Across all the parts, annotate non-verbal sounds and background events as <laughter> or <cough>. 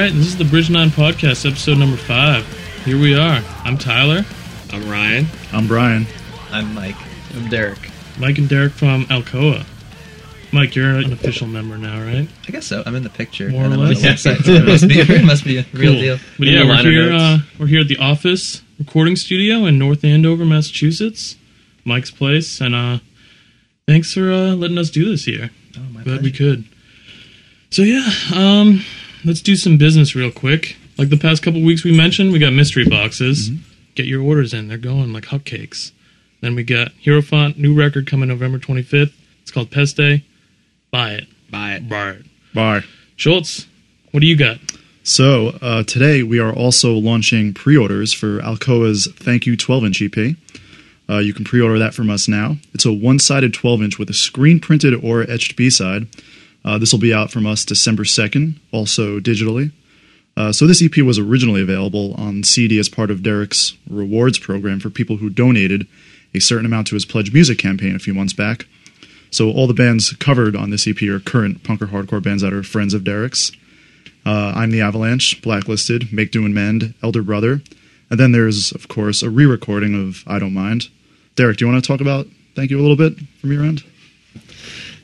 All right, this is the Bridge Nine Podcast, episode number five. Here we are. I'm Tyler. I'm Ryan. I'm Brian. I'm Mike. I'm Derek. Mike and Derek from Alcoa. Mike, you're an official member now, right? I guess so. I'm in the picture. More and or I'm less. website, so <laughs> it must be, it must be a real Cool. deal. But In yeah, the we're here. Uh, we're here at the office recording studio in North Andover, Massachusetts. Mike's place, and uh, thanks for uh, letting us do this here. Oh, my Glad we could. So yeah, um, let's do some business real quick. Like the past couple weeks we mentioned, we got mystery boxes. Get your orders in; they're going like hotcakes. Then we got Hierophant new record coming November 25th. It's called Peste. Buy it. Buy it. Buy it. Bye. Schultz, what do you got? So uh, today we are also launching pre-orders for Alcoa's Thank You 12-inch EP. Uh, you can pre-order that from us now. It's a one-sided 12-inch with a screen-printed or etched B-side. Uh, this will be out from us December 2nd, also digitally. Uh, so this EP was originally available on CD as part of Derek's rewards program for people who donated a certain amount to his Pledge Music campaign a few months back. So all the bands covered on this EP are current punk or hardcore bands that are friends of Derek's. Uh, I'm the Avalanche, Blacklisted, Make Do and Mend, Elder Brother, and then there's of course a re-recording of I Don't Mind. Derek, do you want to talk about Thank You a little bit from your end?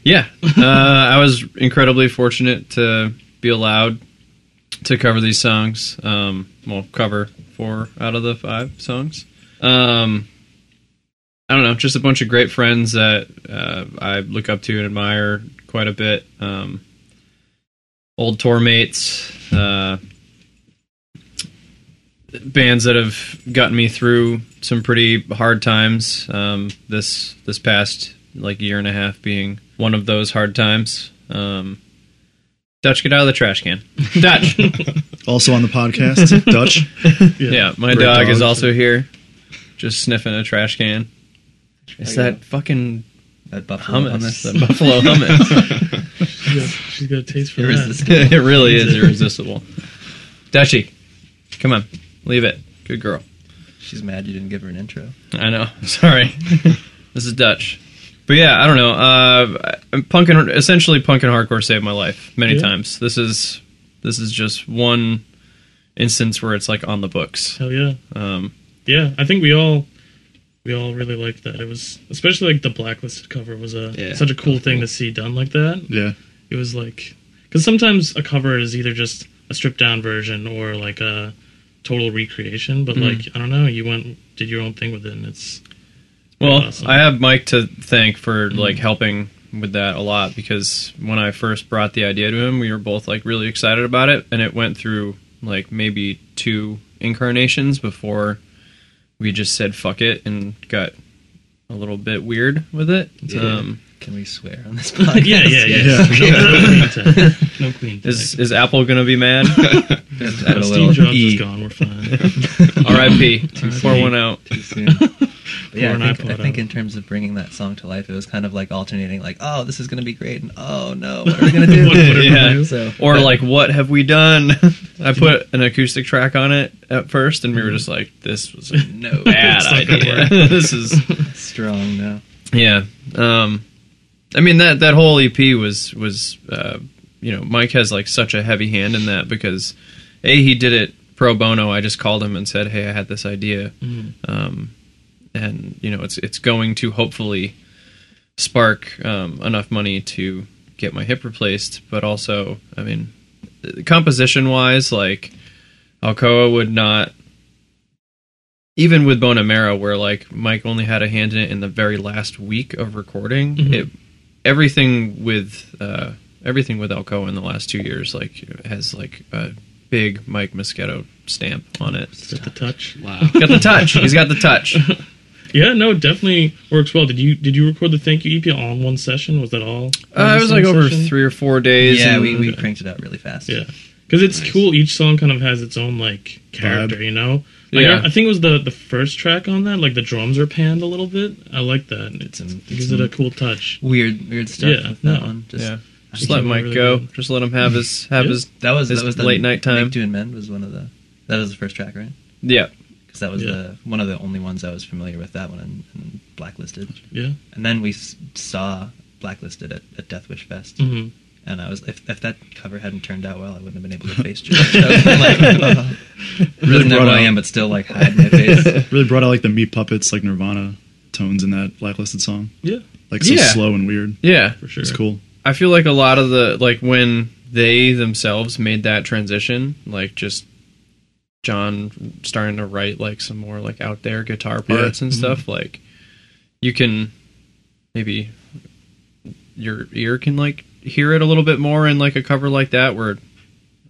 Yeah. Uh, I was incredibly fortunate to be allowed to cover these songs. Um, well, cover four out of the five songs. Um, I don't know, just a bunch of great friends that uh, I look up to and admire quite a bit. Um, old tour mates, uh, bands that have gotten me through some pretty hard times. Um, this this past like year and a half being one of those hard times. Um, Dutch, get out of the trash can. <laughs> Dutch. Also on the podcast, Dutch. <laughs> yeah, my Great dog, is also here, just sniffing a trash can. It's yeah. that fucking That buffalo hummus, hummus. that buffalo <laughs> hummus. She's got, she's got a taste for that. It really is irresistible. Dutchy, come on, leave it. Good girl. She's mad you didn't give her an intro. I know. Sorry. this is Dutch. But yeah, I don't know. Uh, punk and, essentially punk and hardcore saved my life many Yeah. times. This is this is just one instance where it's like on the books. Hell yeah. Um, Yeah, I think we all we all really liked that. It was especially like the blacklisted cover was a Yeah, such a cool thing cool. to see done like that. Yeah. It was like because sometimes a cover is either just a stripped down version or like a total recreation. But Mhm. like I don't know, you went did your own thing with it, and it's well, Awesome. I have Mike to thank for Mhm. like helping with that a lot because when I first brought the idea to him, we were both like really excited about it, and it went through like maybe two incarnations before we just said fuck it and got a little bit weird with it. Yeah. Um, Can we swear on this <laughs> podcast? yeah, yeah, yeah. Yeah. No, <laughs> no queen tag. No queen tag. is is Apple gonna be mad? <laughs> Just a Steve Jobs E is gone. We're fine. R.I.P. Too Pour one out. too soon. But yeah, I think, I think in terms of bringing that song to life, it was kind of like alternating, like, oh, this is going to be great, and oh no, what are we going to do? What- what Yeah. gonna do? So, Or that- like, what have we done? I put an acoustic track on it at first, and we were just like, "This was a no bad It's not gonna idea." this is strong no. yeah. Um, I mean that that whole EP was was uh, you know Mike has like such a heavy hand in that because a he did it pro bono. I just called him and said, "Hey, I had this idea," Mhm. um, and you know it's it's going to hopefully spark um, enough money to get my hip replaced. But also, I mean, composition wise, like Alcoa would not. Even with Bone and Marrow, where like Mike only had a hand in it in the very last week of recording, Mhm. it everything with uh, everything with Alcoa in the last two years like has like a big Mike Moschetto stamp on it. Got the touch. Wow, got the touch. He's got the touch. <laughs> Yeah, no, definitely works well. Did you did you record the thank you EP on one session? Was that all? Uh, it was like over three or four days. Yeah, and- we, we cranked it out really fast. Yeah, because it's Nice. cool. Each song kind of has its own like character, you know. Like, Yeah. I, I think it was the the first track on that. Like the drums are panned a little bit. I like that. It's, It's it gives it a cool touch. Weird, weird stuff Yeah, with that no. one. Just, yeah. Just let Mike really go. good. Just let him have his have Yeah. his that was his that was the late night time. Make Do and Mend was one of the that was the first track, right? yeah. Because that was Yeah. the one of the only ones I was familiar with. That one and, and Blacklisted, Yeah. and then we s- saw Blacklisted at, at Death Wish Fest, hmm And I was if, if that cover hadn't turned out well, I wouldn't have been able to face George. <laughs> I would've like, oh. Really doesn't know brought who I am, but still like hide my face. <laughs> Really brought out like the Meat Puppets, like Nirvana tones in that blacklisted song. Yeah, Like so Yeah. slow and weird. Yeah, for sure. It's cool. I feel like a lot of the like when they themselves made that transition, like just John starting to write like some more like out there guitar Yeah. parts and mm-hmm. stuff, like you can maybe your ear can like hear it a little bit more in like a cover like that where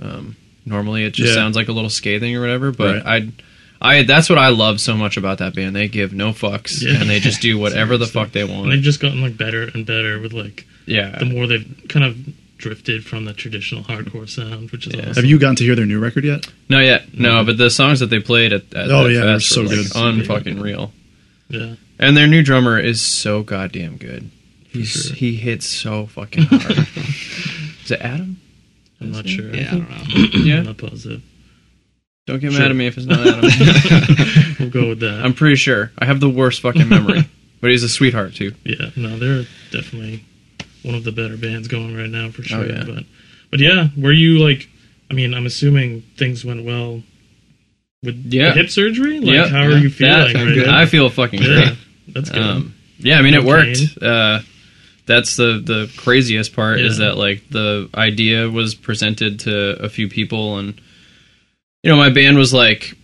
um normally it just Yeah. sounds like a little scathing or whatever, but Right. I I that's what I love so much about that band. They give no fucks Yeah. and they just do <laughs> whatever the fuck they And want. they've just gotten like better and better with like yeah. the more they've kind of drifted from the traditional hardcore sound, which is Yeah. awesome. Have you gotten to hear their new record yet? No, yet no, but the songs that they played at, at Oh, yeah, they're so were, like, good. unfucking real. Yeah, And their new drummer is so goddamn good. He's sure. he hits so fucking hard. <laughs> is it Adam? I'm not sure. Yeah, I don't know. Yeah. I'm not positive. Don't get Sure. mad at me if it's not Adam. <laughs> We'll go with that. I'm pretty sure. I have the worst fucking memory, <laughs> but he's a sweetheart too. Yeah, no, they're definitely one of the better bands going right now for sure. Oh, yeah. But but yeah, were you like? I mean, I'm assuming things went well with Yeah. hip surgery. Like, Yep. how are Yeah. you feeling That's right good. now? I feel fucking yeah, great. that's good. Um, yeah, I mean, it worked. Uh, that's the the craziest part is that like the idea was presented to a few people, and you know, my band was like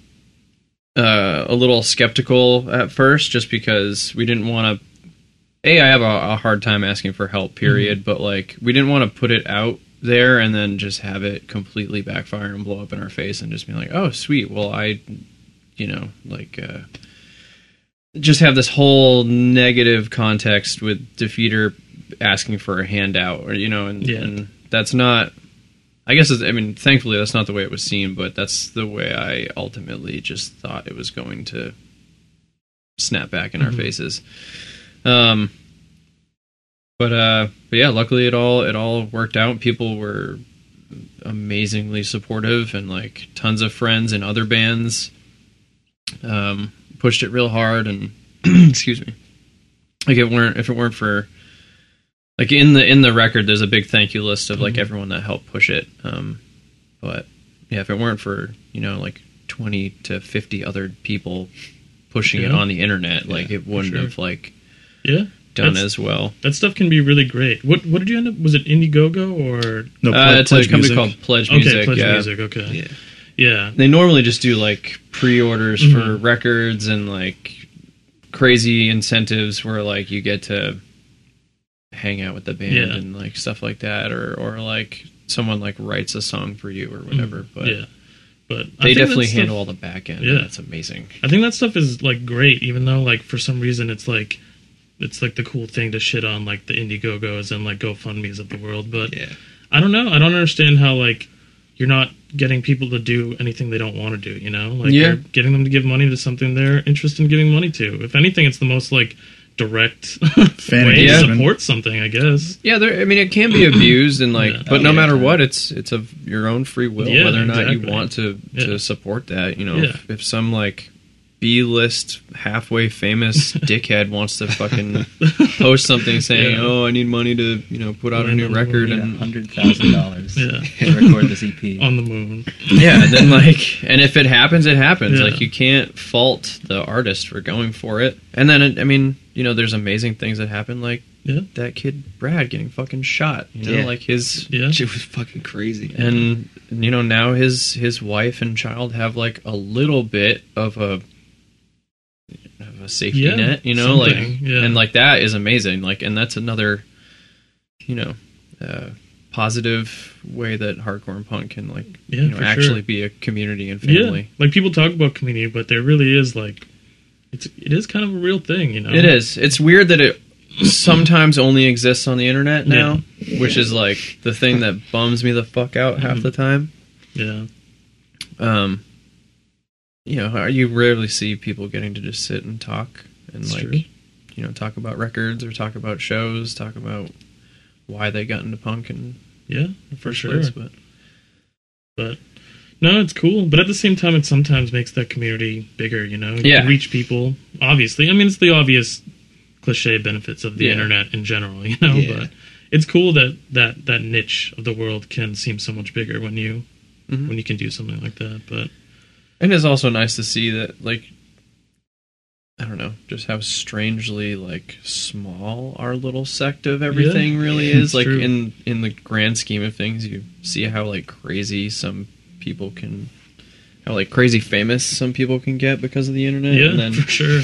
uh, a little skeptical at first, just because we didn't want to. A, I have a, a hard time asking for help, period. Mm-hmm. But like, we didn't want to put it out there and then just have it completely backfire and blow up in our face, and just be like, "Oh, sweet. Well, I, you know, like." uh just have this whole negative context with defeater asking for a handout or you know and, Yeah. and that's not i guess it's, i mean thankfully that's not the way it was seen but that's the way i ultimately just thought it was going to snap back in our Mhm. faces um but uh but yeah luckily it all it all worked out people were amazingly supportive and like tons of friends and other bands um pushed it real hard and <clears throat> excuse me like it weren't if it weren't for like in the in the record there's a big thank you list of like Mhm. everyone that helped push it um but yeah if it weren't for you know like 20 to 50 other people pushing it on the internet like Yeah, it wouldn't sure. have like yeah, done That's- as well that stuff can be really great. What what did you end up? Was it Indiegogo or No, uh, Ple- it's a Pledge company Music. called pledge music okay, Pledge yeah Music? Okay, Yeah. yeah, they normally just do like pre-orders for Mhm. records and like crazy incentives where like you get to hang out with the band Yeah. and like stuff like that or or like someone like writes a song for you or whatever but Mm, yeah. But I they definitely stuff- handle all the back end Yeah. that's amazing I think that stuff is like great, even though like for some reason it's like it's like the cool thing to shit on like the Indiegogos and like GoFundmes of the world. But Yeah. I don't know. I don't understand how like you're not getting people to do anything they don't want to do. You know, like Yeah. you're getting them to give money to something they're interested in giving money to. If anything, it's the most like direct <laughs> Fan way to support something. I guess. yeah there i mean it can be <clears throat> abused and like Yeah. but Oh, no yeah. matter what it's it's of your own free will Yeah, whether or not exactly. you want to Yeah. to support that you know Yeah. if, if some like b-list halfway famous <laughs> dickhead wants to fucking <laughs> post something saying, Yeah. "Oh, I need money to you know put out a new Land on the record," Need and hundred thousand dollars <laughs> to record this EP. On the moon. yeah, then like, and if it happens, it happens. Yeah. Like you can't fault the artist for going for it. And then I mean, you know, there's amazing things that happen, like Yeah. that kid Brad getting fucking shot. You know, Yeah. like his Yeah. Shit was fucking crazy. and you know now his his wife and child have like a little bit of a of a safety Yeah, net you know like yeah. and like that is amazing like and that's another you know uh positive way that hardcore and punk can like Yeah, you know actually sure. be a community and Yeah. family Like people talk about community, but there really is like it's it is kind of a real thing. You know. it is it's weird that it sometimes only exists on the internet now which is like the thing that bums me the fuck out half Mhm. the time Yeah. um you know you rarely see people getting to just sit and talk and like true. you know talk about records or talk about shows talk about why they got into punk and Yeah. For sure. place, but but no, it's cool. But at the same time, it sometimes makes that community bigger. You know, you Yeah. reach people. Obviously, I mean, it's the obvious cliche benefits of the Yeah. internet in general. <laughs> You know, Yeah. but it's cool that that that niche of the world can seem so much bigger when you Mhm. when you can do something like that. But And it's also nice to see that, like, I don't know, just how strangely like small our little sect of everything really <laughs> is. Like true. in in the grand scheme of things, you see how like crazy some people can, how like crazy famous some people can get because of the internet. yeah, and then for sure.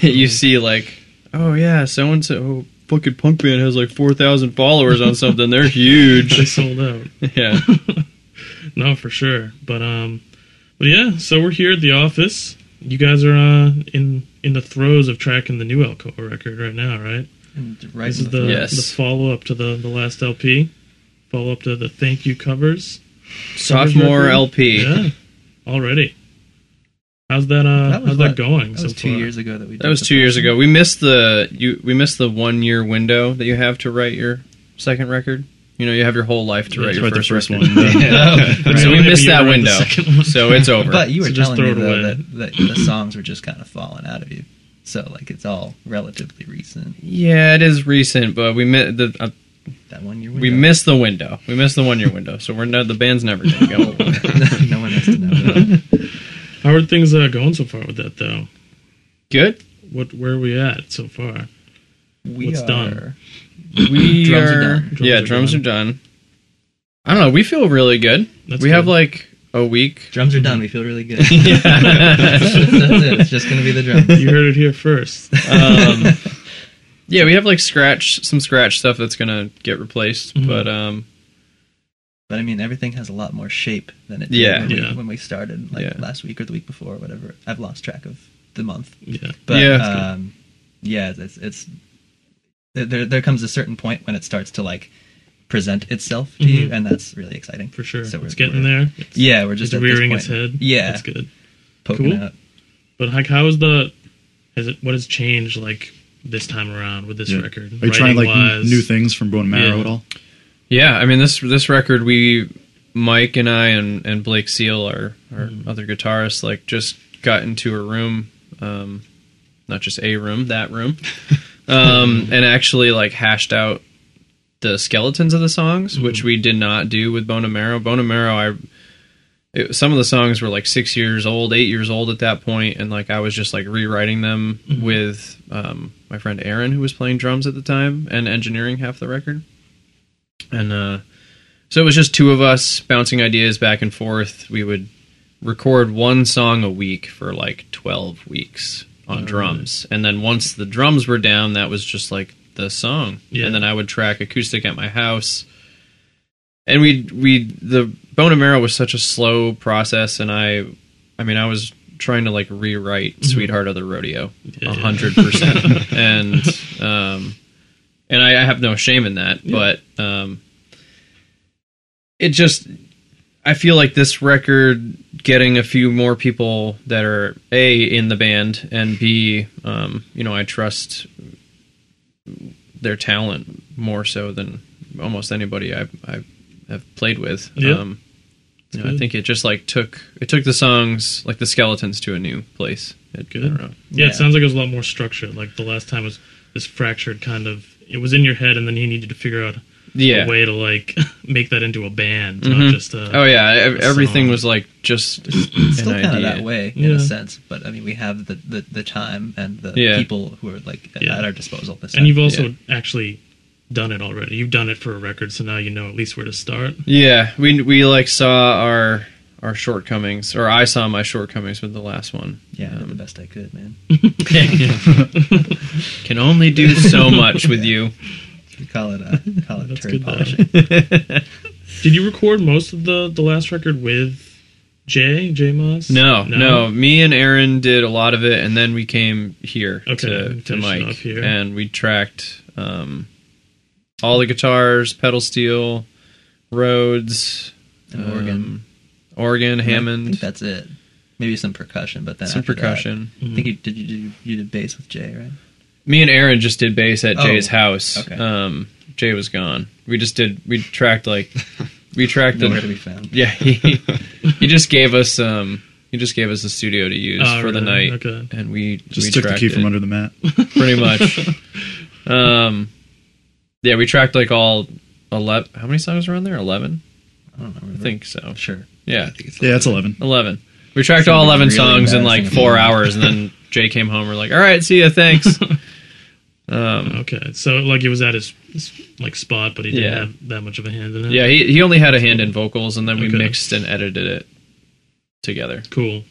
<laughs> you see like, oh yeah, so and so fucking punk band has like four thousand followers on something. They're <laughs> huge. they sold out. yeah. no, for sure. But um, but yeah. So we're here at the office. You guys are uh, in in the throes of tracking the new Alcoa record right now, right? And right This is the the Yes. the follow up to the the last LP. Follow up to the thank you covers. Sophomore record. LP. Yeah, already. How's that? Uh, That how's what? that going? That was so two far? years ago that we. Did That was two years ago. We missed the you. We missed the one year window that you have to write your second record. You know, you have your whole life to write to your Write the first, first one. one. <laughs> yeah. <laughs> Yeah. So we Right. missed that window. <laughs> So it's over. But you were So telling me though that, that the songs were just kind of falling out of you. So like it's all relatively recent. yeah, it is recent, but we mi- the, uh, That one year we missed the window. We missed the one year window. So we're not the band's never gonna go. no one has to know. That. How are things uh, going so far with that though? Good. What where are we at so far? We What's are, done? <clears throat> We Drums are are, done. Drums yeah, are drums done. are done. I don't know. We feel really good. That's we have like a week. Drums are done. We feel really good. <laughs> Yeah. <laughs> That's it. It's just gonna be the drums. You heard it here first. um, yeah, we have like scratch some scratch stuff that's gonna get replaced, Mhm. but um, But I mean, everything has a lot more shape than it did Yeah. when, we, when we started, like Yeah. last week or the week before, or whatever. I've lost track of the month. Yeah. But Yeah. yeah, um, yeah, it's, it's there. There comes a certain point when it starts to like present itself to you, Mhm. and that's really exciting For sure. So we're- getting we're- there. It's, Yeah, we're just it's at this rearing point. its head. Yeah, That's good. poking Cool. out. But like how is the has it what has changed like this time around with this Yeah. record? Are you trying like n- Writing-wise? new things from Bone and Marrow Yeah. at all? yeah, I mean this this record we Mike and I and and Blake Seal our our Mm. other guitarist like just got into a room, um, not just a room, that room, <laughs> um, and actually like hashed out the skeletons of the songs, Mm-hmm. which we did not do with Bone and Marrow. Bone and Marrow, I it, some of the songs were like six years old, eight years old at that point, and like I was just like rewriting them Mm-hmm. with um, my friend Aaron, who was playing drums at the time and engineering half the record, and uh, so it was just two of us bouncing ideas back and forth. We would record one song a week for like twelve weeks on drums, and then once the drums were down, that was just like the song, Yeah. and then I would track acoustic at my house and we we the bone and marrow was such a slow process and i i mean i was trying to like rewrite sweetheart of the rodeo Yeah. a hundred percent <laughs> and um and I, I have no shame in that Yeah. but um it just i feel like this record getting a few more people that are a in the band and b um you know i trust their talent more so than almost anybody I've, I've have played with. Yeah. Um, you know, I think it just like took it took the songs like the skeletons to a new place. It, Good. I. Yeah, Yeah. it sounds like it was a lot more structured. Like the last time was this fractured kind of it was in your head and then you needed to figure out Yeah. a way to like <laughs> make that into a band, Mhm. not just a oh yeah, ev- a everything song. was like just It's <clears throat> still kind of that way in Yeah. a sense, but I mean, we have the the, the time and the Yeah. people who are like Yeah. at our disposal. This and you've also Yeah. actually done it already. You've done it for a record, so now you know at least where to start. Yeah, we we like saw our our shortcomings, or I saw my shortcomings with the last one. yeah, I did the Um, best I could, man. <laughs> <laughs> can only do so much with you. We call it a call it That's turd good, polishing. <laughs> Did you record most of the the last record with Jay Jay Maas? No, no, Me and Aaron did a lot of it, and then we came here Okay, to, to finish Mike, off here. and we tracked um, all the guitars, pedal steel, Rhodes, An um, organ. organ, I Hammond, think that's it. Maybe some percussion, but then some after that- percussion. I think you did. You did, you did bass with Jay, right? Me and Aaron just did bass at Oh, Jay's house. okay. Um, Jay was gone. We just did. We tracked like we tracked Nowhere to the. be found. Yeah, he, he just gave us um he just gave us a studio to use Oh, for the night, Okay. and we Just we took the tracked key from it. under the mat. <laughs> pretty much. <laughs> um, yeah, we tracked like all eleven. How many songs are on there? Eleven, I don't know. I think so. Sure. Yeah, it's Yeah, it's 11. eleven. We tracked all eleven really songs in like four hours, and then <laughs> Jay came home. We're like, all right, see ya, thanks. Um, Okay, so like it was at his, his like spot, but he didn't Yeah. have that much of a hand in it. yeah, he he only had a hand in vocals, and then we Okay. mixed and edited it together. cool.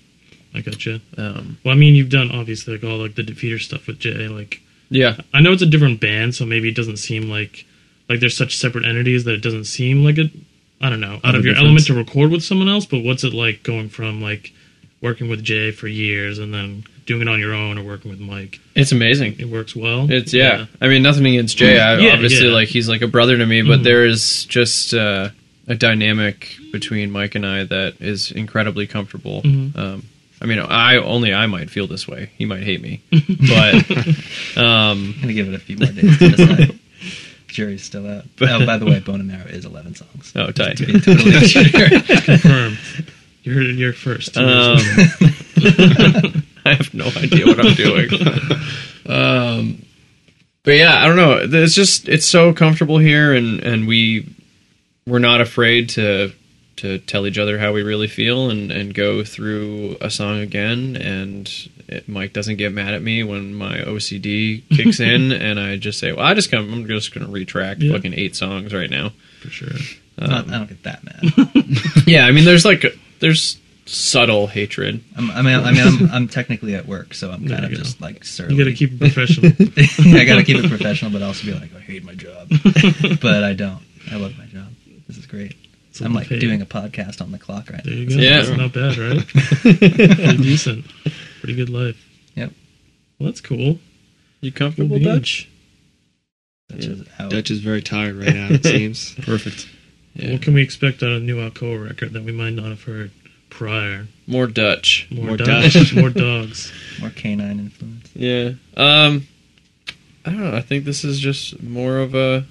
I got you. Um, Well, I mean, you've done obviously like all like the Defeater stuff with Jay. Like, yeah, I know it's a different band, so maybe it doesn't seem like like they're such separate entities that it doesn't seem like it. I don't know, out Of your difference. element to record with someone else. But what's it like going from like working with Jay for years and then doing it on your own or working with Mike? it's amazing. It works well. It's yeah. I mean, nothing against Jay. I, Yeah, obviously, yeah. like he's like a brother to me, but Mhm. there is just uh, a dynamic between Mike and I that is incredibly comfortable. Mhm. Um, I mean, I only I might feel this way. He might hate me, <laughs> but um, I'm gonna give it a few more days to decide. <laughs> Jury's still out. Oh, by the way, Bone and Marrow is 11 songs. oh, tight. To be totally <laughs> sure. confirmed. You're you're first. Um, <laughs> I have no idea what I'm doing. <laughs> um, but yeah, I don't know. It's just it's so comfortable here, and and we we're not afraid to to tell each other how we really feel and and go through a song again. And it, Mike doesn't get mad at me when my OCD kicks <laughs> in, and I just say, "Well, I just come. I'm just going to retract Yeah. fucking eight songs right now." for sure. Not- I don't get that mad. Yeah, I mean, there's like there's subtle hatred. I'm, I mean, I mean, I'm, I'm technically at work, so I'm There kind of you go. just like surly. You got to keep it professional. <laughs> I gotta keep it professional, but also be like, I hate my job. <laughs> but I don't. I love my job. This is great. It's I'm like paid. doing a podcast on the clock right There now. you go. Yeah. That's not bad, right? <laughs> Pretty decent. Pretty good life. Yep. Well, that's cool. You comfortable, Cool beans. Dutch? Which is out. Dutch is very tired right now. It seems. Perfect. Yeah. What can we expect on a new Alcoa record that we might not have heard prior? More Dutch. More, More dogs. Dutch. <laughs> more dogs. More canine influence. Yeah. Um I don't know. I think this is just more of a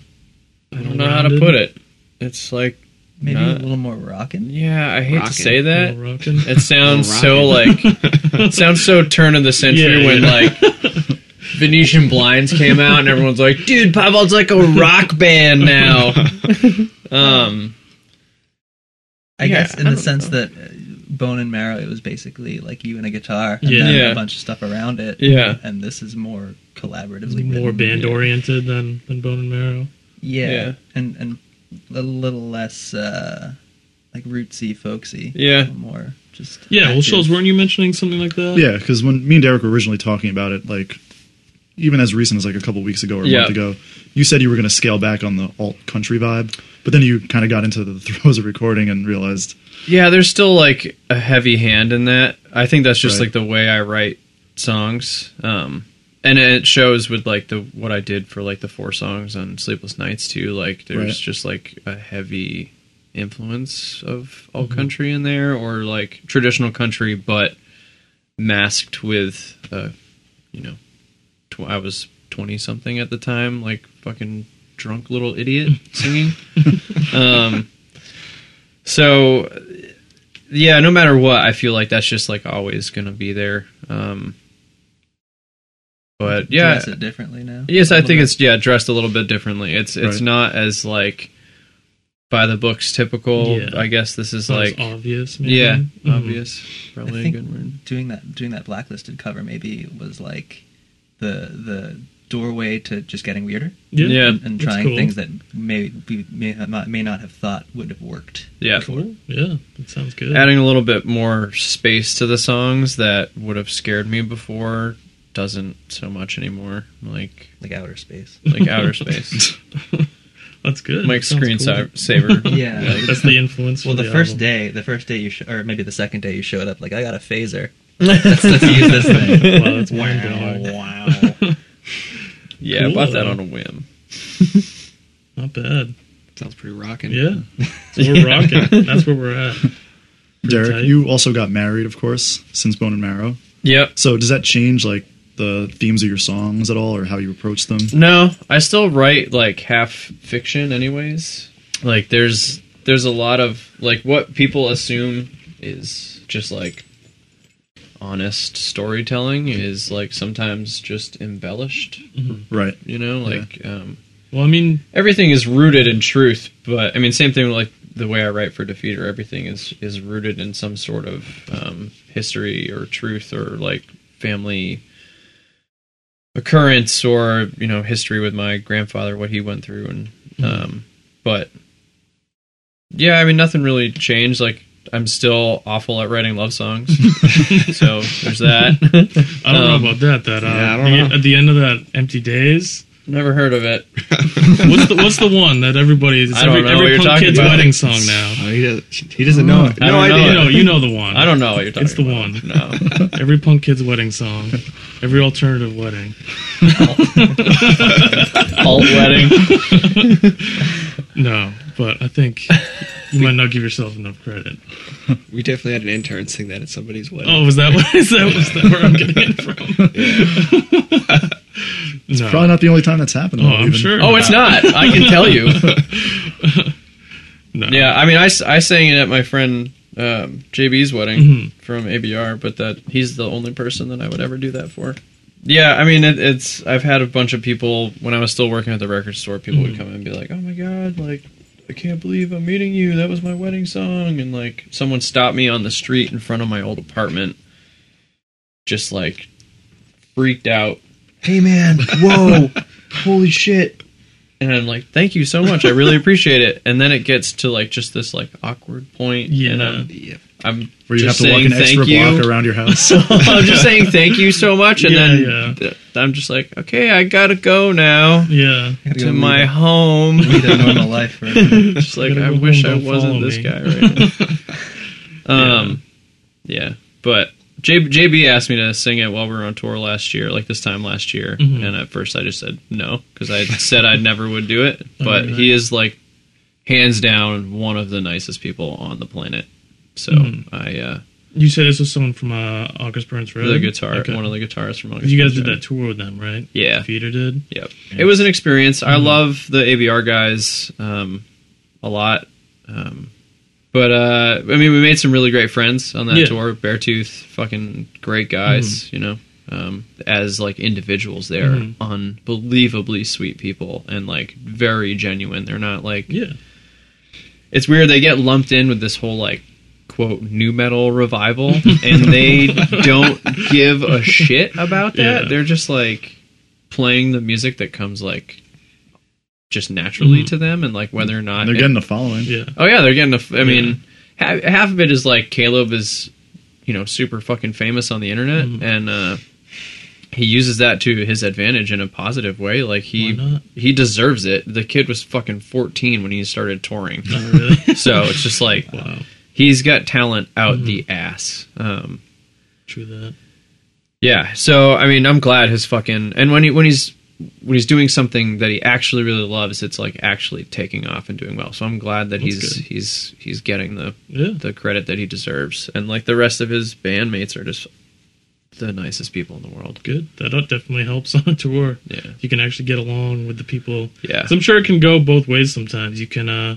I don't know how to put it. It's like Maybe Not- a little more rocking. yeah, I hate Rockin'. to say that. More rockin'. It sounds Little so like it sounds so turn of the <laughs> century Yeah, when yeah. like Venetian Blinds came out and everyone's like, "Dude, Pavel's like a rock band now." <laughs> um I Yeah, guess in I the sense know. that uh, Bone and Marrow, it was basically like you and a guitar, and Yeah. then Yeah. a bunch of stuff around it. Yeah. and this is more It's collaboratively more band oriented than, than Bone and Marrow. Yeah, Yeah. and and a little less uh, like rootsy, folksy. Yeah. more just Yeah, well, active. Schultz, weren't you mentioning something like that? Yeah, because when me and Derek were originally talking about it, like even as recent as like a couple weeks ago or a Yeah. month ago, you said you were going to scale back on the alt country vibe, but then you kind of got into <laughs> the throes of recording and realized, Yeah, there's still like a heavy hand in that. I think that's just Right. like the way I write songs. Um and it shows with like the what I did for like the four songs on Sleepless Nights too. Like there's Right. just like a heavy influence of alt country in there or like traditional country but masked with uh you know tw- I was 20 something at the time like fucking drunk little idiot <laughs> singing. um so yeah, no matter what, I feel like that's just like always gonna be there. Um, but yeah, dress it differently now. yes, I think bit. it's yeah dressed a little bit differently. It's it's Right. not as like by the books typical. Yeah. I guess this is Not like as obvious. Maybe. yeah Mhm. obvious. Probably I a think good word. doing that doing that blacklisted cover maybe was like the the doorway to just getting weirder Yeah, Yeah. and, and trying cool. things that may we may not may not have thought would have worked. Yeah, Cool. Yeah, that sounds good. adding a little bit more space to the songs that would have scared me before doesn't so much anymore. Like Like outer space. <laughs> like outer space. <laughs> That's good. Mike's Sounds cool. screensaver. <laughs> Yeah. That's the influence. Well, for the first album. day, the first day you sh- or maybe the second day you showed up, like I got a phaser. Let's, let's use this thing. Wow, that's mind blowing. wow. Yeah, I bought that on a whim. Not bad. Sounds pretty rocking. Yeah, <laughs> so we're rocking. That's where we're at. Derek, tight. you also got married, of course, since Bone and Marrow. Yep. So does that change like the themes of your songs at all, or how you approach them? No, I still write like half fiction anyways. Like there's there's a lot of like what people assume is just like honest storytelling is like sometimes just embellished, Right. you know, like um Well, I mean, everything is rooted in truth. But I mean, same thing with, like the way I write for Defeater. Everything is is rooted in some sort of um, history or truth or like family occurrence or you know history with my grandfather, what he went through, and um, but yeah, I mean, nothing really changed. Like I'm still awful at writing love songs, <laughs> so there's that. I don't Um, know about that. That uh, yeah, I don't the- know. at the end of that Empty Days, Never heard of it. <laughs> what's the what's the one that everybody? It's I don't every, know what every you're punk talking kid's about. wedding song now. Oh, he, does, he doesn't know it. I No don't know idea. You know, you know the one. I don't know what you're talking It's the about. one. No. <laughs> Every punk kid's wedding song. Every alternative wedding. <laughs> Alt wedding. No, but I think you might not give yourself enough credit. We definitely had an intern sing that at somebody's wedding. Oh, was that what is that was that where I'm getting it from? No. Probably not the only time that's happened. Oh, though, I'm even. sure. Oh, it's not. I can tell you. <laughs> No. Yeah, I mean, I, I sang it at my friend um, JB's wedding Mhm. from ABR, but that he's the only person that I would ever do that for. Yeah, I mean, it, it's I've had a bunch of people when I was still working at the record store. People would come in and be like, "Oh my god, like I can't believe I'm meeting you. That was my wedding song." And like someone stopped me on the street in front of my old apartment, just like freaked out. Hey man, whoa, <laughs> holy shit! And I'm like, "Thank you so much. I really appreciate it." And then it gets to like just this like awkward point. Yeah. and I'm, Yeah. I'm Where you just have to walk saying an extra you. block around your house. <laughs> I'm just saying thank you so much, and Yeah, then yeah. th- I'm just like, okay, I gotta go now Yeah. Gotta go my lead, home. lead a normal life. For, just like I wish I wasn't this me. guy right now. <laughs> um, yeah, but J- JB asked me to sing it while we were on tour last year, like this time last year, Mhm. and at first I just said no because I said I never would do it. <laughs> But Alright. he is like hands down one of the nicest people on the planet. So Mhm. I uh, You said this was someone from uh, August Burns Red. the guitar, Okay. one of the guitarists from. August You guys Burns did that tour with them, right? Yeah. Feeder did. Yep. It was an experience. I Mhm. love the ABR guys um, a lot. Um, but uh, I mean, we made some really great friends on that Yeah. tour. Beartooth, fucking great guys. You know, um, as like individuals, they're Mhm. unbelievably sweet people and like very genuine. They're not like Yeah. it's weird. They get lumped in with this whole like quote nu metal revival, <laughs> and they don't give a shit about that. Yeah. They're just like playing the music that comes like just naturally Mhm. to them, and like whether or not They're getting a following. Yeah. Oh yeah, they're getting. A, f- I mean, half, half of it is like Caleb is, you know, super fucking famous on the internet, Mhm. and uh, he uses that to his advantage in a positive way. Like he he deserves it. The kid was fucking fourteen when he started touring, Not really. <laughs> so it's just like wow. he's got talent out Mhm. the ass. Um, True that. yeah, so I mean, I'm glad his fucking and when he when he's when he's doing something that he actually really loves, it's like actually taking off and doing well. So I'm glad that That's he's good. he's he's getting the Yeah. the credit that he deserves, and like the rest of his bandmates are just the nicest people in the world. Good. That definitely helps <laughs> on a tour. Yeah, You can actually get along with the people. yeah, So I'm sure it can go both ways sometimes. You can uh,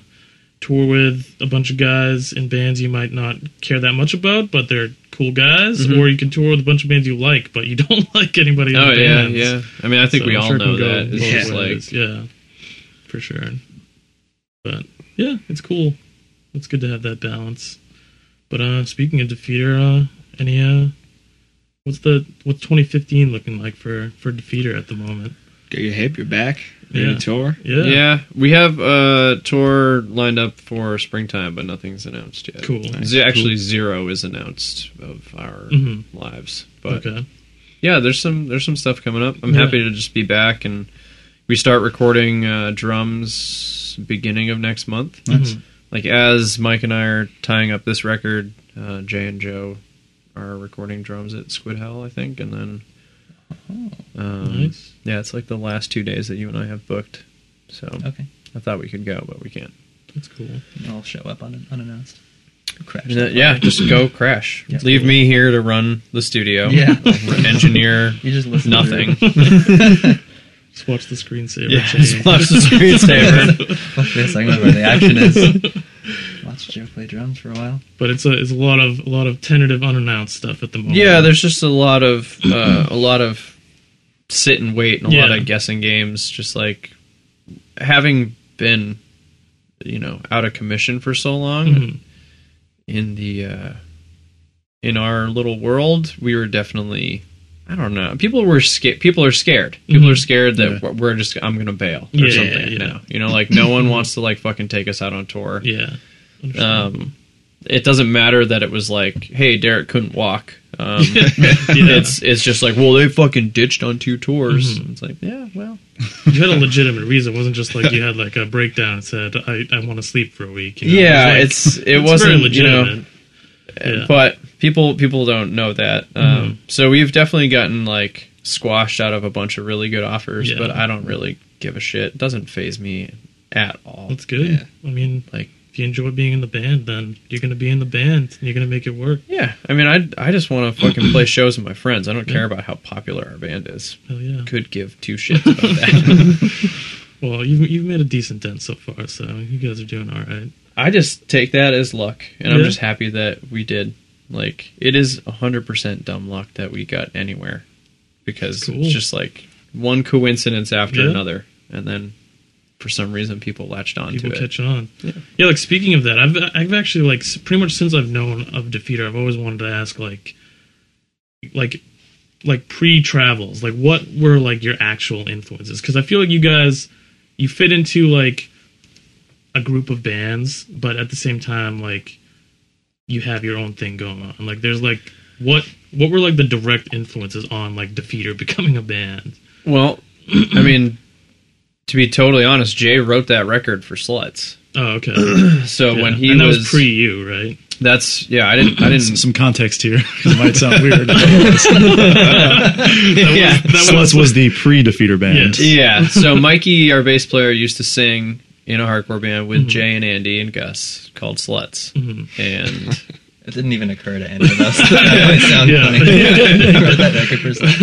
tour with a bunch of guys in bands you might not care that much about, but they're cool guys, Mhm. or you can tour with a bunch of bands you like, but you <laughs> don't like anybody in oh the yeah, bands. yeah. I mean, I think So we I'm all sure know that. It's both just like yeah, for sure. But yeah, it's cool. It's good to have that balance. But uh speaking of Defeater, uh any uh what's the what's 2015 looking like for for Defeater at the moment? Got your hip, your back, ready Yeah. to tour. Yeah. yeah. we have a tour lined up for springtime, but nothing's announced yet. Cool. Z- actually, zero is announced of our Mhm. lives, but Okay. yeah, there's some there's some stuff coming up. I'm Yeah. happy to just be back, and we start recording uh, drums beginning of next month. Nice. Mhm. Like as Mike and I are tying up this record, uh, Jay and Joe are recording drums at Squid Hell, I think, and then um, Nice. yeah, it's like the last two days that you and I have booked. So okay, I thought we could go, but we can't. That's cool. I'll show up un- unannounced. Crash. Yeah, just go crash. <laughs> Yeah. Leave me here to run the studio. <laughs> Yeah. <laughs> engineer. You just listen. Nothing. Just watch the screensaver Yeah, change. just watch the screensaver. This a segment where the action is. Watch Joe play drums for a while. but it's a it's a lot of a lot of tentative unannounced stuff at the moment. Yeah, there's just a lot of uh, a lot of sit and wait and a lot of guessing games. Just like having been, you know, out of commission for so long Mhm. in the uh, in our little world, we were definitely. I don't know. People were scared. People are scared. People Mhm. are scared that Yeah. we're- we're just. I'm gonna bail or Yeah, something yeah. now. You know, like no one wants to like fucking take us out on tour. Yeah. Um, it doesn't matter that it was like, hey, Derek couldn't walk. Um, <laughs> Yeah. It's it's just like, well, they fucking ditched on two tours. Mhm. It's like, yeah, well, <laughs> you had a legitimate reason. It wasn't just like you had like a breakdown and said, I, I want to sleep for a week. You know? yeah, like- it's it it's wasn't very you know, legitimate. Yeah. but people people don't know that. Um, so we've definitely gotten like squashed out of a bunch of really good offers, Yeah. but I don't really give a shit. It doesn't phase me at all. That's good. Yeah. I mean, Like- if you enjoy being in the band, then you're going to be in the band and you're going to make it work. Yeah, I mean, I I just want <clears throat> to fucking play shows with my friends. I don't care about how popular our band is. Hell yeah. Could give two shits about that. <laughs> Well, you've, you've made a decent dent so far, so you guys are doing all right. I just take that as luck, and I'm just happy that we did. Like, it is 100% dumb luck that we got anywhere because Cool. it's just like one coincidence after Yeah. another, and then for some reason people latched on People to it. People catch on. Yeah. Yeah. like speaking of that, I've I've actually like pretty much since I've known of Defeater, I've always wanted to ask like, like, like pre travels, like what were like your actual influences? Because I feel like you guys, you fit into like a group of bands, but at the same time, like you have your own thing going on. Like there's like what what were like the direct influences on like Defeater becoming a band? Well, I mean, to be totally honest, Jay wrote that record for Sluts. Oh, okay. <clears throat> So Yeah. when he and that was, was pre you, right? that's yeah, I didn't, I Some, didn't. some context here because it might sound weird. <laughs> yeah, That Sluts was the pre-defeater band. Yes. Yeah. So Mikey, our bass player, used to sing in a hardcore band with Mhm. Jay and Andy and Gus called Sluts, Mhm. and It didn't even occur to any of us. that might <laughs> sound Yeah. funny. <laughs> Wrote that record for Sluts.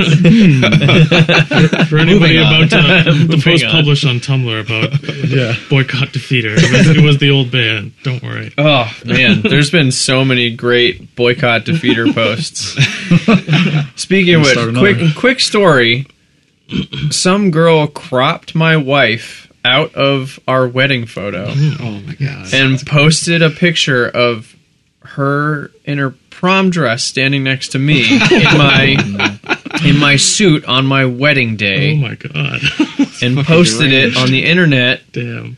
<laughs> For anybody about uh, to, to Moving post on. publish on Tumblr about Yeah. boycott defeater, it was, it was the old band. Don't worry. oh man, there's been so many great boycott defeater posts. Speaking of which, quick quick story. Some girl cropped my wife out of our wedding photo. Oh my god. and posted a picture of her in her prom dress standing next to me in <laughs> my in my suit on my wedding day. Oh my god! and posted it on the internet. Damn.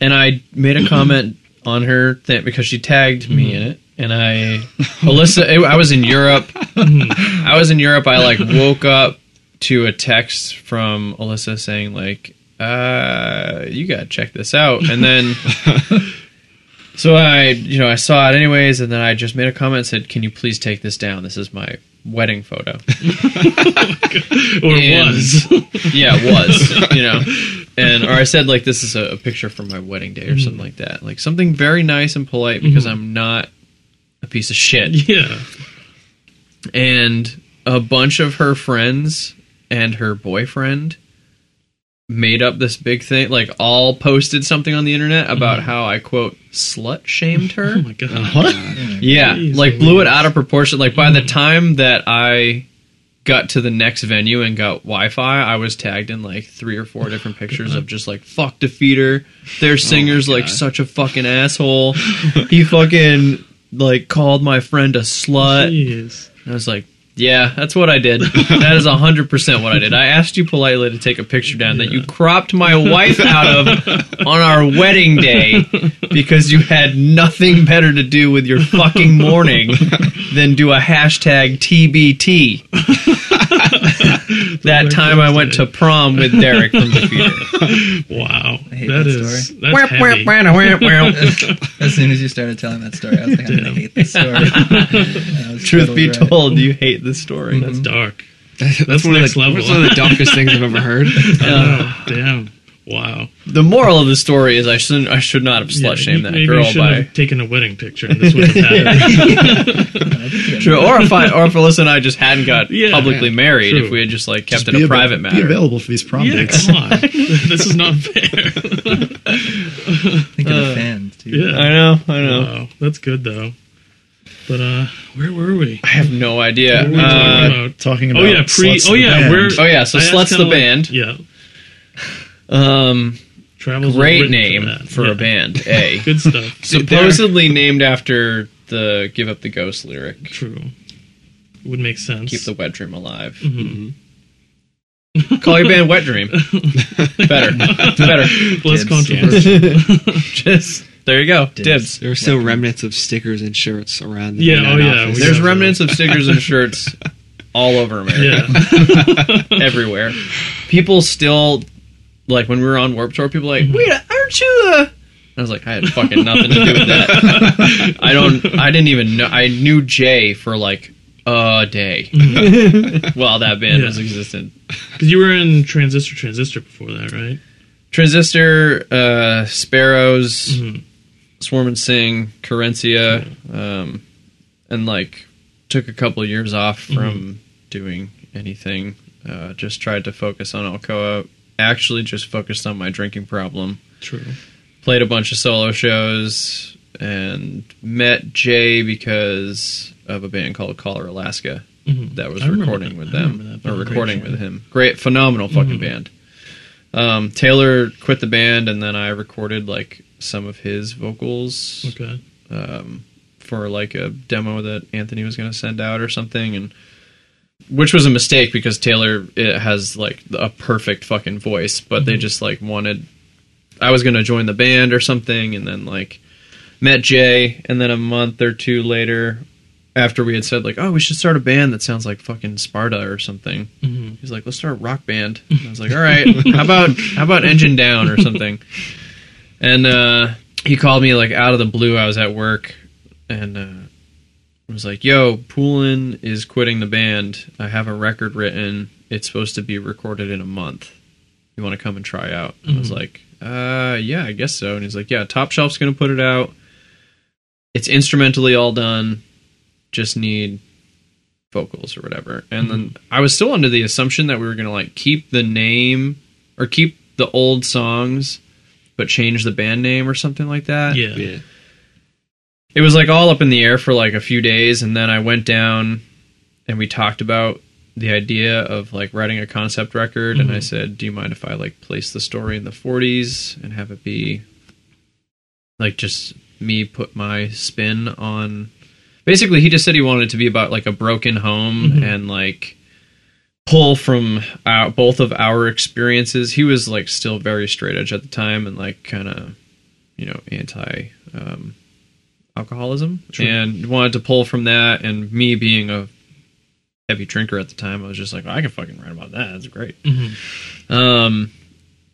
and I made a comment on her thing because she tagged me in it. And I Alyssa I was in Europe. I was in Europe. I like woke up to a text from Alyssa saying like uh you got to check this out. And then <laughs> So I, you know, I saw it anyways, and then I just made a comment and said, "Can you please take this down? This is my wedding photo." <laughs> Or it And- was. <laughs> yeah, it was, you know, and or I said like, "This is a, a picture from my wedding day" or something like that, like something very nice and polite because Mhm. I'm not a piece of shit. yeah. And a bunch of her friends and her boyfriend made up this big thing, like all posted something on the internet about mm-hmm. how I quote slut shamed her. <laughs> Oh my god. Uh, what? Yeah, Jeez like blew it out of proportion. Like by the time that I got to the next venue and got Wi-Fi, I was tagged in like three or four different pictures of just like fuck defeater. Their oh singer's like such a fucking asshole. <laughs> he fucking like called my friend a slut. Jeez. I was like, yeah, that's what I did. <laughs> That is hundred percent what I did. I asked you politely to take a picture down that you cropped my wife out of on our wedding day because you had nothing better to do with your fucking morning than do a hashtag TBT. <laughs> that time I went to prom with Derek from Defeater. <laughs> Wow. I hate that that is story. that's heavy. <laughs> As soon as you started telling that story, I was like, I'm gonna hate this story. <laughs> And I was Truth be right. told, you hate this story. That's mm-hmm. dark. That's, one next of the, level. That's one of the darkest things I've ever heard. Oh, damn. Wow. The moral of the story is I shouldn't I should not have slut shamed that maybe girl you should by have taken a wedding picture and this would have happened. <laughs> <laughs> True. Or if I or if Alyssa and I just hadn't got Yeah, publicly yeah. married, True. if we had just like kept Just it a av- private Be matter. available for these prom yeah, dates. come on. <laughs> this is not fair. Think of the fans, too. yeah. I know, I know. Wow. That's good though. But uh where were we? I have no idea. What were we talking Uh, about? Talking about Oh yeah, pre Sluts Oh yeah, band. we're oh yeah, so I Sluts the kinda like- band. Yeah. Um, Travels was Great name that. for Yeah. a band. <laughs> A Good stuff. <laughs> supposedly named after the "Give Up the Ghost" lyric. True. Would make sense. Keep the wet dream alive. Mhm. <laughs> Call your band Wet Dream. Better, better. Less Dibs. controversial. Just there you go. Dibs. Dibs. There are still remnants of stickers and shirts around. The Yeah, oh, yeah, office. we There's remnants of stickers and shirts all over America. yeah. everywhere. People still like when we were on Warped Tour. People were like, wait, aren't you? Uh... I was like, I had fucking nothing to do with that. <laughs> I don't. I didn't even know. I knew Jay for like a day <laughs> while that band Yeah. was existent. Because you were in Transistor Transistor before that, right? Transistor, uh, Sparrows, Mhm. Swarm and Sing, Carencia, um, and like took a couple years off from doing anything. Uh, just tried to focus on Alcoa. Actually, just focused on my drinking problem. True. Played a bunch of solo shows and met Jay because of a band called Collar Alaska Mhm. that was I recording with them or recording with him. Great, phenomenal fucking Mhm. band. Um, Taylor quit the band, and then I recorded like some of his vocals Okay. um, for like a demo that Anthony was going to send out or something, and which was a mistake because Taylor it has like a perfect fucking voice, but they just like wanted. I was going to join the band or something, and then like met Jay, and then a month or two later, after we had said like, oh, we should start a band that sounds like fucking Sparta or something. hmm He's like, let's start a rock band. <laughs> And I was like, all right, how about how about Engine Down or something? <laughs> And uh, he called me like out of the blue. I was at work and uh, was like, yo, Poulin is quitting the band. I have a record written. It's supposed to be recorded in a month. You want to come and try out? And I was Mhm. like, uh, yeah, I guess so. And he's like, yeah, Top Shelf's going to put it out. It's instrumentally all done. Just need vocals or whatever. And then I was still under the assumption that we were going to like keep the name or keep the old songs but change the band name or something like that. Yeah. Yeah. It was like all up in the air for like a few days and then I went down and we talked about the idea of like writing a concept record and I Mhm. said, "Do you mind if I like place the story in the 40s and have it be like just me put my spin on basically he just said he wanted it to be about like a broken home Mhm. and like pull from our, both of our experiences he was like still very straight edge at the time and like kind of you know anti um, alcoholism True. and wanted to pull from that and me being a heavy drinker at the time i was just like i can fucking write about that that's great hmm um,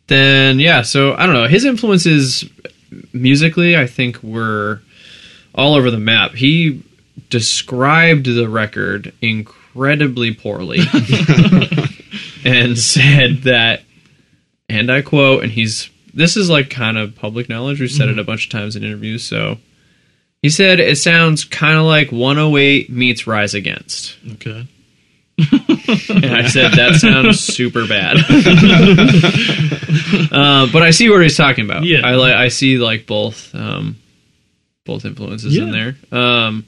then yeah, so I don't know. His influences musically, I think, were all over the map. He described the record incredibly poorly <laughs> and said that, and I quote, and he's this is like kind of public knowledge. We've said it a bunch of times in interviews. So he said it sounds kind of like 108 meets Rise Against. Okay. And I said that sounds super bad. <laughs> uh, but I see what he's talking about. Yeah. I like I see like both um, both influences in there. Um,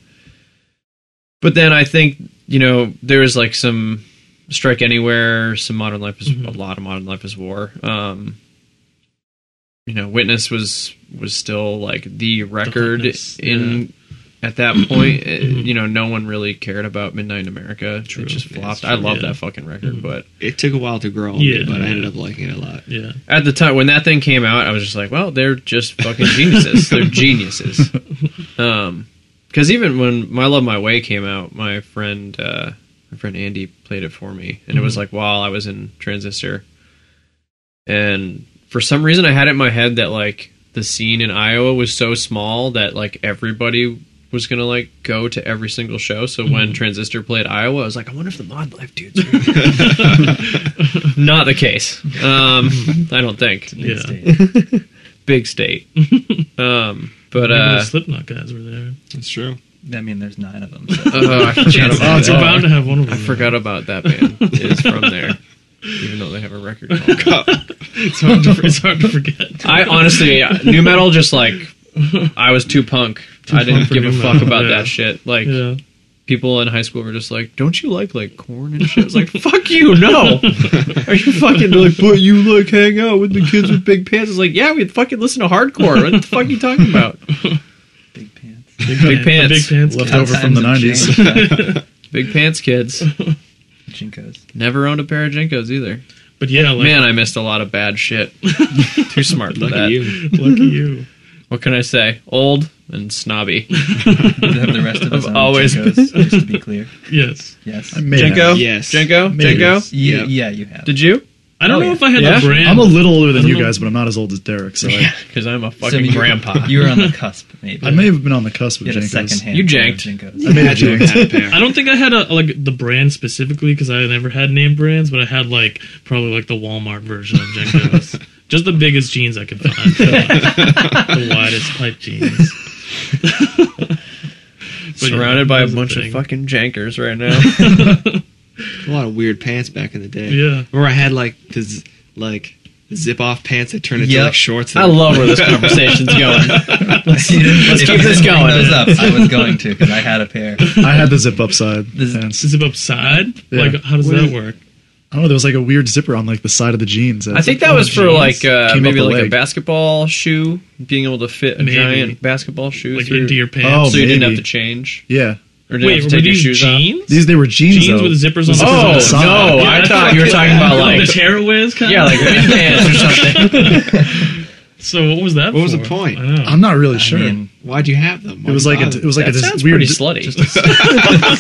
but then I think you know there's like some Strike Anywhere, some Modern Life is Mhm. a lot of Modern Life is War. Um, you know, Witness was was still like the record hotness, in at that point. Mhm. <clears throat> You know, no one really cared about Midnight in America. True. It just flopped. it's I love yeah. that fucking record, Mhm. but It took a while to grow on me, Yeah. but I ended up liking it a lot. Yeah. at the time when that thing came out, I was just like, well, they're just fucking geniuses. <laughs> they're geniuses. Um, because even when My Love My Way came out, my friend, uh, my friend Andy played it for me, and it was Mhm. like while I was in Transistor, and for some reason I had it in my head that like the scene in Iowa was so small that like everybody was gonna like go to every single show. So when Mhm. Transistor played Iowa, I was like, I wonder if the Mod Life dudes. Are <laughs> Not the case. Um, I don't think Yeah. <laughs> big state. um, but Maybe uh, the Slipknot guys were there. That's true. I mean, there's nine of them. oh, I forgot <laughs> Chances about are that. You're bound to have one of them. I forgot about that band. Is from there, even though they have a record. Called It's hard to, it's hard to forget. I honestly, nu metal just like <laughs> I was too punk. Too I didn't punk give a fuck metal, about yeah. that shit. Like yeah. people in high school were just like, "Don't you like like Korn and shit?" I was like, "Fuck you, no." <laughs> Are you fucking like, but you like hang out with the kids with big pants? It's like, yeah, we fucking listen to hardcore. What the fuck are you talking about? <laughs> Big pants. Big, Big pants. Big pants. Left over from the 90s. Big pants kids. JNCOs. Never owned a pair of JNCOs either. But yeah, like, Man, I missed a lot of bad shit. <laughs> Too smart for Look that. at you. lucky you. <laughs> What can I say? Old and snobby. <laughs> Have the rest of his I've own always JNCOs, just to be clear? Yes. Yes. I may JNCO? have. Yes. JNCO? Maybe. JNCO? You, Yeah. yeah, you have. Did you? I don't Oh, know yeah. if I had Yeah? the brand. I'm a little older than you know. guys, but I'm not as old as Derek, so I, Because <laughs> I'm a So fucking you- grandpa. <laughs> You were on the <laughs> cusp, maybe. I may have been on the cusp of had a JNCOs. second hand. You janked. JNCOs. I may have Had janked. had a pair. I don't think I had a like the brand specifically because I never had name brands, but I had like probably like the Walmart version of JNCOs. Just the biggest jeans I could find. the widest pipe jeans. But yeah, Surrounded by a was bunch of fucking jankers right now. A lot of weird pants back in the day. Yeah. Or I had like the z- like zip off pants that turned into Yep. like shorts. I love where this <laughs> conversation's going. <laughs> Let's keep this going. Those up. I was going to because I had a pair. I had the zip up side This- pants. Zip up side? Yeah. Like how does What that is- work? I don't know. There was like a weird zipper on like the side of the jeans. I think Oh, that was for jeans. like uh, maybe the like a basketball shoe, being able to fit a Maybe. giant basketball shoe Like through, into your Oh, pants? so you didn't have to change Yeah, or didn't Wait, have were to take your these shoes off. jeans? these they were jeans. Jeans though. with zippers on the Oh the side. no! Yeah, I <laughs> thought you were I talking about Like like the tearaways kind of? yeah, of? like <laughs> wind pants or something. <laughs> So what was that What was for? the point? I know. I'm not really I sure. mean, Why'd you have them? it was like a, it was like that a sounds weird. pretty de- slutty.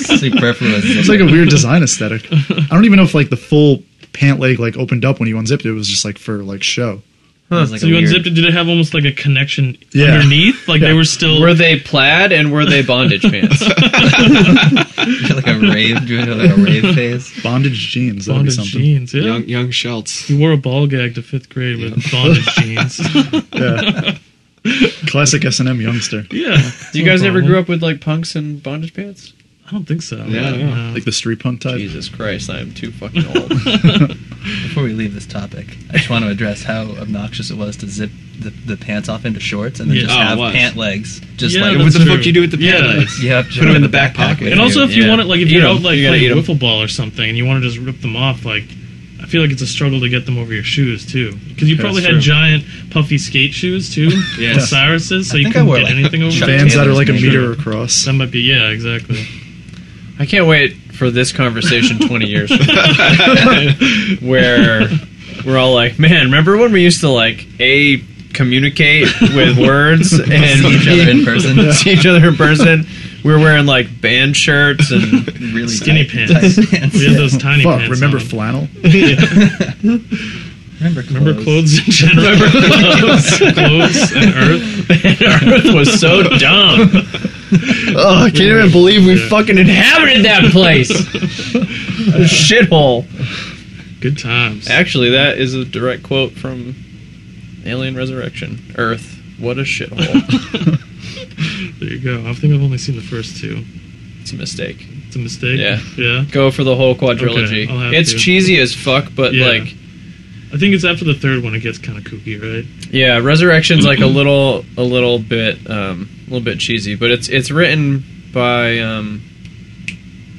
superfluous. It was like a weird design aesthetic. I don't even know if like the full pant leg like opened up when you unzipped it. It was just like for like show. It was like so you weird- unzipped it. Did it have almost like a connection Yeah. underneath? Like Yeah. they were still. were they plaid and were they bondage <laughs> pants? <laughs> like a rave, doing like a rave <laughs> phase. Bondage jeans. That'd be bondage something. jeans? Yeah. young young Schultz. You wore a ball gag to fifth grade with bondage jeans. Yeah. Classic S and M youngster. yeah. Do you guys never grew up with like punks and bondage pants? I don't think so. Yeah, I don't. Like the street punk type. Jesus Christ, I am too fucking old. <laughs> Before we leave this topic, I just want to address how obnoxious it was to zip the, the pants off into shorts and then Yeah. just Oh, have was. pant legs. Just Yeah, like what the true. fuck you do with the pant Yeah. legs? Yep, Put them in the back pocket. And also, if you Yeah. want it, like if Eat you're 'em. out like You gotta playing eat 'em. wiffle ball or something, and you want to just rip them off, like I feel like it's a struggle to get them over your shoes too, because you probably that's had true. giant puffy skate shoes too, Yes. with Osiris's, so I you think couldn't get like, anything over. Chuck them. Vans that are like a meter across. That might be yeah, exactly. I can't wait for this conversation 20 years from now, <laughs> where we're all like, man, remember when we used to like a communicate with <laughs> words and See each other in <laughs> person. see each other in person? We were wearing like band shirts and really Skinny tight- pants. tight pants. We had those tiny Fuck, pants. remember on. flannel? Remember clothes. Remember clothes in general. clothes, clothes and Earth. Earth was so dumb. <laughs> Oh, I can't even believe we fucking inhabited that place. <laughs> Shithole. Good times. Actually, that is a direct quote from Alien Resurrection. Earth, what a shithole. <laughs> There you go. I think I've only seen the first two. it's a mistake. It's a mistake. Yeah. Yeah. Go for the whole quadrilogy. Okay, it's to. cheesy as fuck, but Yeah. like, I think it's after the third one it gets kind of kooky, right? yeah, Resurrection's like a <clears throat> little, a little bit, um, a little bit cheesy, but it's it's written by um,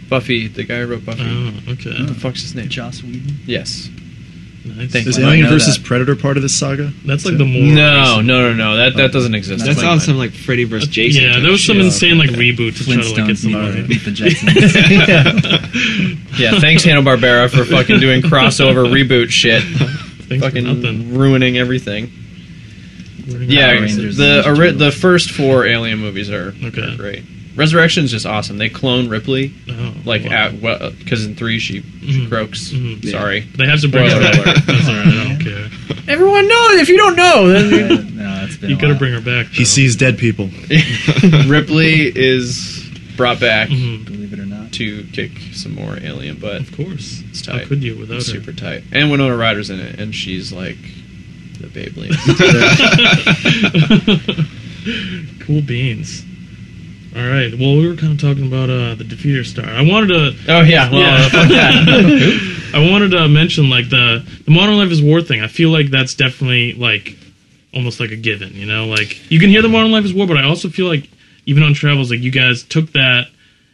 Buffy, the guy who wrote Buffy. Oh, okay. What the fuck's his name? Joss Whedon. Yes. Nice. Thank Is you. Well, I Alien know versus that. Predator part of this saga? That's like So- the more. No, recent- no, no, no. That that doesn't exist. That That's sounds fine. something like Freddy vs. Jason. Yeah, there was some shit. insane like reboot to try to like get some meet, money. meet the <laughs> Jetsons. <laughs> Yeah, thanks Hanna Barbera for fucking doing <laughs> crossover reboot shit, Thanks for fucking nothing. ruining everything. Running Yeah, Rangers the and ori- the first four Alien movies are, Okay. are great. Resurrection's just awesome. They clone Ripley, Oh, like wow. at well, because in three she, she Mhm. croaks. Mhm. Yeah. Sorry, They have to bring it Spoiler back. That's alright. I don't care. <laughs> everyone knows. If you don't know, then Yeah, no, it's been You gotta bring her back. He sees dead people. <laughs> Ripley is brought back Mhm. Believe it or not. to kick some more alien butt. Of course. It's tight. How tight. could you without It's her? super tight. And Winona Ryder's in it, and she's like the Beyblade. <laughs> cool beans. All right. Well, we were kind of talking about uh, the defeater star. I wanted to. oh yeah, well, Yeah. uh. <laughs> <laughs> I wanted to mention like the the Modern Life is War thing. I feel like that's definitely like almost like a given. You know, like you can hear the Modern Life is War, but I also feel like even on travels, like you guys took that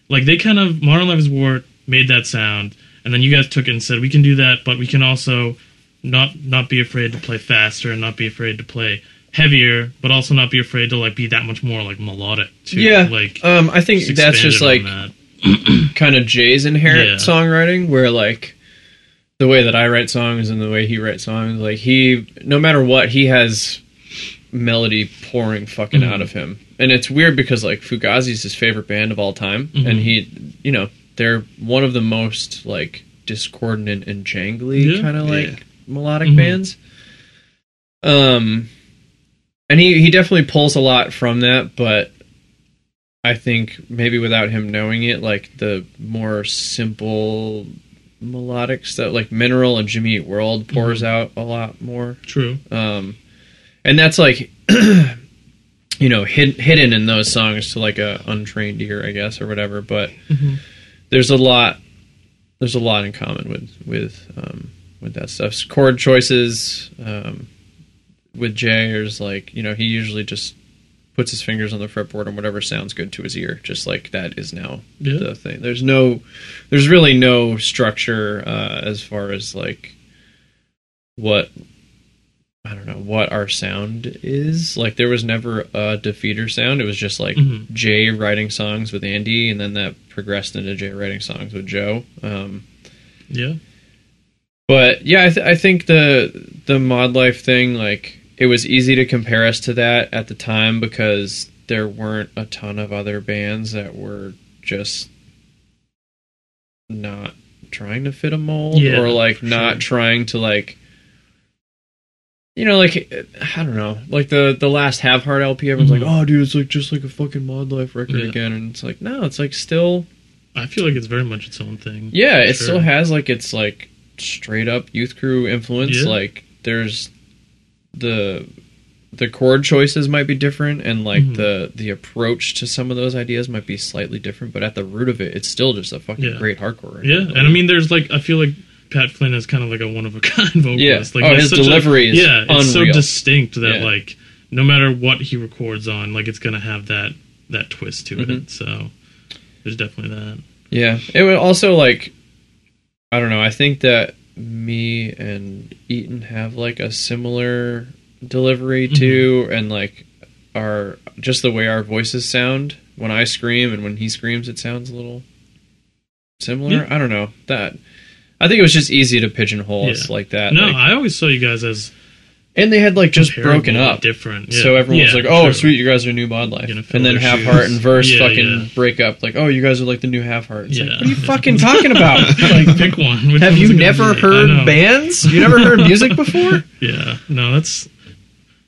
like they kind of Modern Life is War made that sound, and then you guys took it and said we can do that, but we can also not not be afraid to play faster and not be afraid to play heavier, but also not be afraid to like be that much more like melodic too. Yeah, like um, I think that's just like that. <clears throat> kind of Jay's inherent Yeah. songwriting, where like the way that I write songs and the way he writes songs, like he, no matter what, he has melody pouring fucking Mhm. out of him, and it's weird because like Fugazi's his favorite band of all time, Mhm. and he, you know, they're one of the most like discordant and jangly Yeah. kind of like Yeah. Melodic Mhm. bands. Um, and he he definitely pulls a lot from that, but I think maybe without him knowing it, like the more simple melodic stuff, like Mineral and Jimmy Eat World, pours out a lot more. True. Um, and that's like, <clears throat> you know, hid, hidden in those songs to like a untrained ear, I guess, or whatever. But Mhm. there's a lot, there's a lot in common with with um, with that stuff. Chord choices um, with Jay is like, you know, he usually just puts his fingers on the fretboard and whatever sounds good to his ear. Just like that is now Yeah. the thing. There's no, there's really no structure uh, as far as like what I don't know what our sound is. Like there was never a defeater sound. It was just like Mhm. Jay writing songs with Andy, and then that progressed into Jay writing songs with Joe. Um, Yeah. But yeah, I, th- I think the the mod life thing, like it was easy to compare us to that at the time because there weren't a ton of other bands that were just not trying to fit a mold Yeah, or like not sure. trying to like you know like I don't know like the the last Have Heart LP everyone's Mhm. like oh dude it's like just like a fucking mod life record Yeah. again and it's like no it's like still I feel like it's very much its own thing. yeah, it sure. still has like its like straight up youth crew influence. Yeah. Like there's the the chord choices might be different and like Mhm. the the approach to some of those ideas might be slightly different, but at the root of it, it's still just a fucking Yeah. great hardcore. record. Yeah, Like, and I mean, there's like I feel like Pat Flynn is kind of like a one of a <laughs> kind vocalist. Yeah. Like Oh, his such a- delivery is yeah, it's so distinct that Yeah. like no matter what he records on, like it's gonna have that that twist to Mhm. it. So there's definitely that. Yeah, it would also like I don't know. I think that me and Eaton have like a similar delivery Mm-hmm. too, and like our just the way our voices sound when I scream and when he screams, it sounds a little similar. Yeah. I don't know that. I think it was just easy to pigeonhole us like that. no, like- I always saw you guys as and they had like just broken up. different. So Yeah. everyone was like, "Oh, true. sweet, you guys are new Mod Life," and then Have shoes. Heart and Verse Yeah, fucking yeah. break up. Like, "Oh, you guys are like the new Have Heart." It's like, what are you fucking talking about? <laughs> like pick one. Which Have you never heard bands? You never heard music <laughs> before? Yeah, no, that's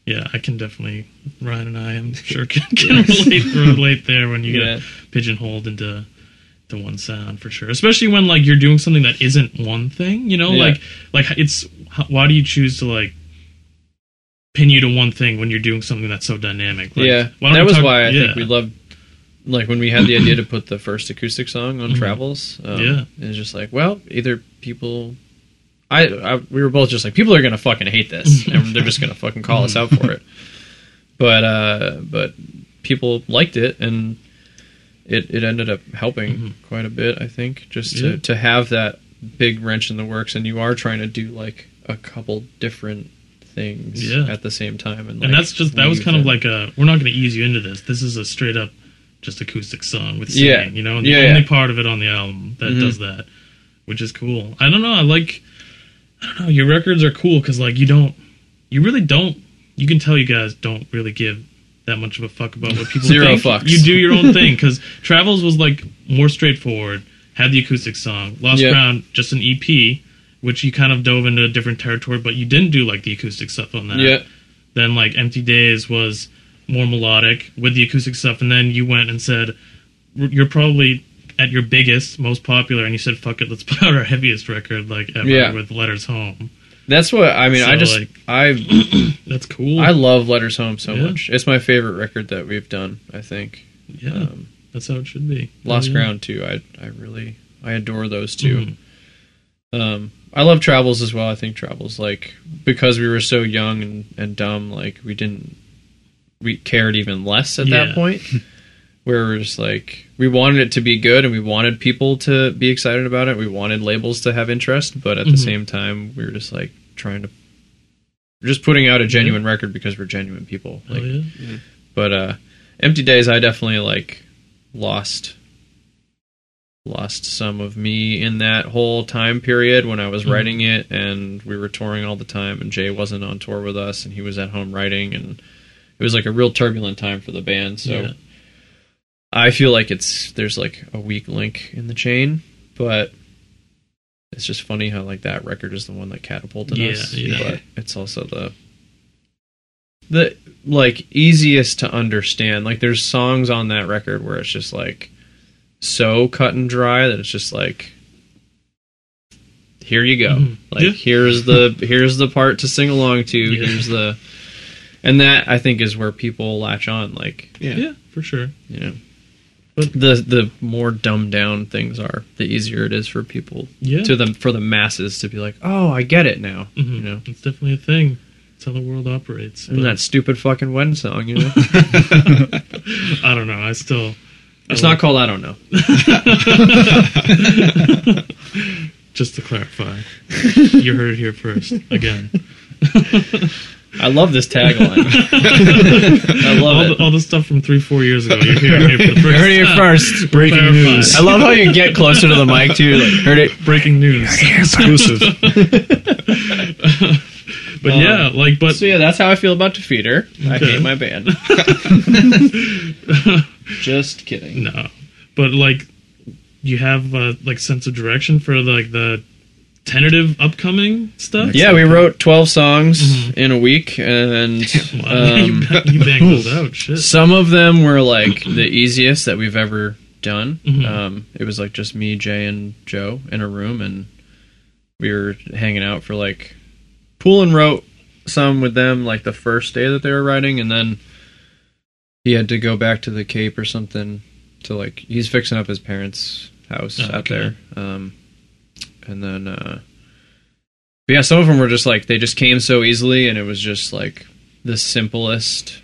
yeah. I can definitely Ryan and I am sure <laughs> can, can relate relate there when you Yeah. get pigeonholed into to one sound for sure. Especially when like you're doing something that isn't one thing. You know, Yeah. like like it's why do you choose to like pin you to one thing when you're doing something that's so dynamic? Like, yeah, that was talk- why I yeah. think we loved. Like when we had the idea to put the first acoustic song on Mhm. Travels, um, Yeah. it was just like, well, either people, I, I, we were both just like, people are gonna fucking hate this, <laughs> and they're just gonna fucking call us out for it. But, uh, but people liked it, and it it ended up helping Mhm. quite a bit. I think just Yeah. to to have that big wrench in the works, and you are trying to do like a couple different things Yeah. at the same time, and and that's just that was kind of like a we're not going to ease you into this. This is a straight up just acoustic song with singing, Yeah. you know, and the Yeah, only part of it on the album that Mhm. does that, which is cool. I don't know. I like. I don't know. Your records are cool because like you don't, you really don't. You can tell you guys don't really give that much of a fuck about what people <laughs> Zero think. fucks. You do your own thing because Travels was like more straightforward. Had the acoustic song. Lost Yeah. Ground just an EP, which you kind of dove into a different territory, but you didn't do like the acoustic stuff on that yeah. then like empty days was more melodic with the acoustic stuff and then you went and said you're probably at your biggest most popular and you said fuck it let's <laughs> put out our heaviest record like ever Yeah. with letters home That's what I mean. I just like- I <clears throat> that's cool I love Letters Home so Yeah. much. It's my favorite record that we've done. I think yeah um, that's how it should be Lost Yeah. Ground too. I I really I adore those 2 Mhm. Um, I love Travels as well. I think Travels like because we were so young and, and dumb, like we didn't we cared even less at Yeah. that point. <laughs> where we're just like we wanted it to be good and we wanted people to be excited about it. We wanted labels to have interest, but at the Mhm. same time, we were just like trying to just putting out a genuine record because we're genuine people. Like, oh yeah. but uh empty days i definitely like lost lost some of me in that whole time period when i was Mhm. writing it and we were touring all the time and jay wasn't on tour with us and he was at home writing and it was like a real turbulent time for the band so Yeah. i feel like it's there's like a weak link in the chain but it's just funny how like that record is the one that catapulted Yeah, us yeah. but it's also the the like easiest to understand. Like there's songs on that record where it's just like so cut and dry that it's just like here you go. Mhm. Like Yeah. here's the <laughs> here's the part to sing along to. Yeah. Here's the and that I think is where people latch on like, Yeah. Yeah, for sure. you know. But- the the more dumbed down things are, the easier it is for people Yeah. to them for the masses to be like, "Oh, I get it now." Mhm. You know. it's definitely a thing. It's how the world operates. And But that stupid fucking When song, you know. <laughs> <laughs> I don't know. I still. It's not called I don't know. <laughs> Just to clarify, you heard it here first. Again, I love this tagline. I love all it. the, all the stuff from three, four years ago. You're hearing it for the first heard it here time. first. Breaking Clarify. news. I love how you get closer to the mic too. Like, heard it. Breaking news. Exclusive. <laughs> But yeah, um, like, but So yeah, that's how I feel about Defeater. I hate my band. <laughs> Just kidding. no, but like, you have uh, like sense of direction for like the tentative upcoming stuff. Yeah, we wrote twelve songs Mhm. in a week, and <laughs> Wow, <laughs> you, um, ba- you banged <laughs> out. Shit. some of them were like the easiest that we've ever done. Mhm. Um, it was like just me, Jay, and Joe in a room, and we were hanging out for like Pool and wrote some with them like the first day that they were writing, and then he had to go back to the Cape or something to like he's fixing up his parents' house Oh, out okay. there. Um, and then uh, but yeah, some of them were just like they just came so easily, and it was just like the simplest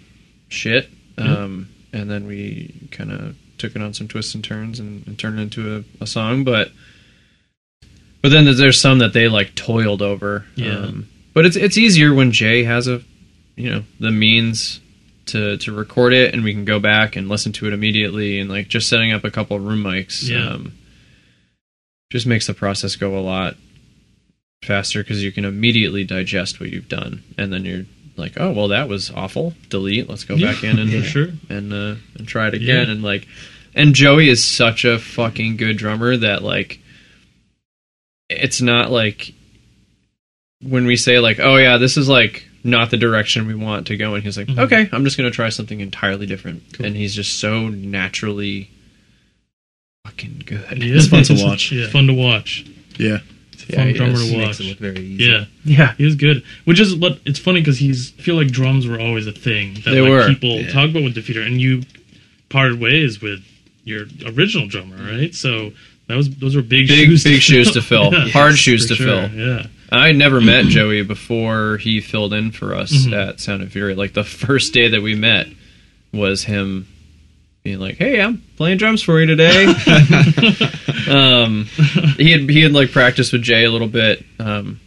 shit. Um, and then we kind of took it on some twists and turns and, and turned it into a, a song, but but then there's some that they like toiled over. Yeah. Um, but it's it's easier when Jay has a you know the means to to record it and we can go back and listen to it immediately and like just setting up a couple room mics Yeah. um, just makes the process go a lot faster because you can immediately digest what you've done and then you're like oh well that was awful delete let's go back in and <laughs> sure. and uh, and try it again Yeah. and like and Joey is such a fucking good drummer that like it's not like when we say like oh yeah this is like not the direction we want to go and he's like Mhm. okay I'm just gonna try something entirely different Cool. and he's just so naturally fucking good Yeah. It's fun to <laughs> watch. Yeah. Fun to watch. Yeah. It's a Yeah, fun he drummer is. to Makes watch. it look very easy. Yeah, yeah he was good. Which is what it's funny because he's. I feel like drums were always a thing that They like, were. people Yeah. talk about with Defeater, and you parted ways with your original drummer, right? So that was those were big, Big- shoes, big shoes to fill. <laughs> Yeah, Hard shoes to sure, fill. Yeah, I never met <clears throat> Joey before he filled in for us Mhm. at Sound and Fury. Like the <laughs> first day that we met was him being like, "Hey, I'm playing drums for you today." <laughs> <laughs> um, he had he had like practiced with Jay a little bit, um,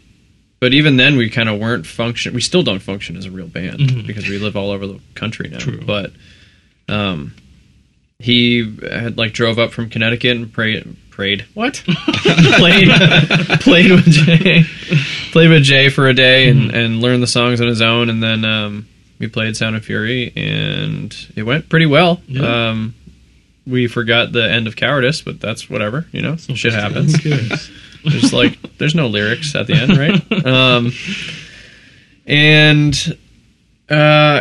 but even then we kind of weren't function. We still don't function as a real band Mhm. because we live all over the country now. True. But um, he had like drove up from Connecticut and prayed. Prayed what? <laughs> played played with Jay, played with Jay for a day and, Mm-hmm. and learned the songs on his own, and then um, we played Sound and Fury, and it went pretty well. Yeah. Um, we forgot the end of Cowardice, but that's whatever, you know, shit happens. <laughs> There's like there's no lyrics at the end, right? <laughs> Um, and uh,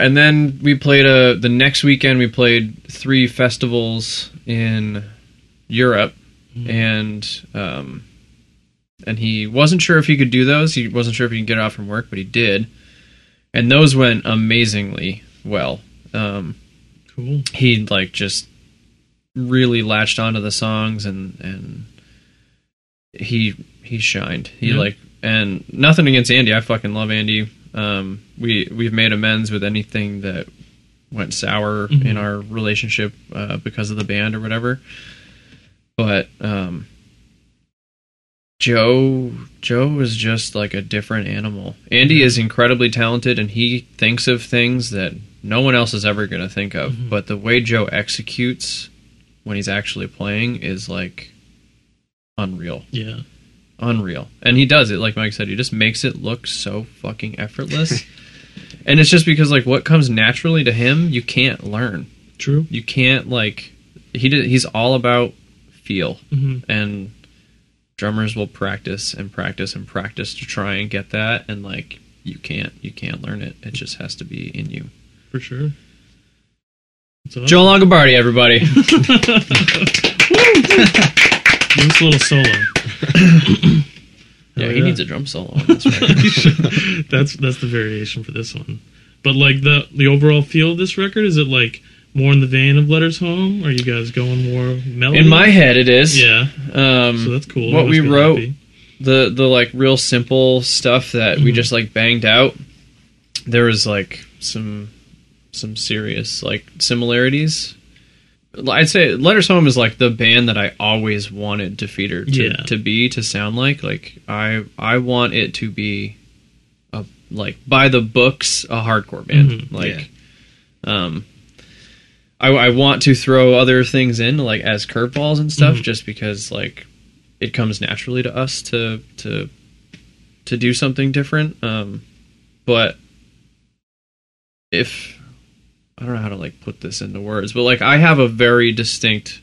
and then we played a the next weekend we played three festivals in Europe, and um, and he wasn't sure if he could do those. He wasn't sure if he could get off from work, but he did, and those went amazingly well. Um, Cool. he like just really latched onto the songs and and he he shined he Yeah. like and nothing against andy i fucking love andy um we we've made amends with anything that went sour Mhm. in our relationship uh, because of the band or whatever. But um, Joe Joe is just like a different animal. Andy is incredibly talented and he thinks of things that no one else is ever going to think of. Mhm. But the way Joe executes when he's actually playing is like unreal Yeah. unreal. And he does it, like Mike said, he just makes it look so fucking effortless. <laughs> and it's just because like what comes naturally to him, you can't learn. True. You can't like he did, he's all about feel hmm and drummers will practice and practice and practice to try and get that and like you can't you can't learn it. It just has to be in you. For sure. Joe Longobardi, everybody. <laughs> A little solo. yeah, Oh, he yeah. needs a drum solo this record. <laughs> that's that's the variation for this one. But like the the overall feel of this record, is it like more in the vein of Letters Home? Are you guys going more melody? In my head it is. yeah. Um So that's cool. What we wrote happy. the the like real simple stuff that we Mhm. just like banged out there was like some some serious like similarities i'd say letters home is like the band that i always wanted defeater to, Yeah. to be to sound like like i i want it to be a like by the books a hardcore band Mhm. like um I, I want to throw other things in like as curveballs and stuff Mhm. just because like it comes naturally to us to to to do something different um but if i don't know how to like put this into words but like i have a very distinct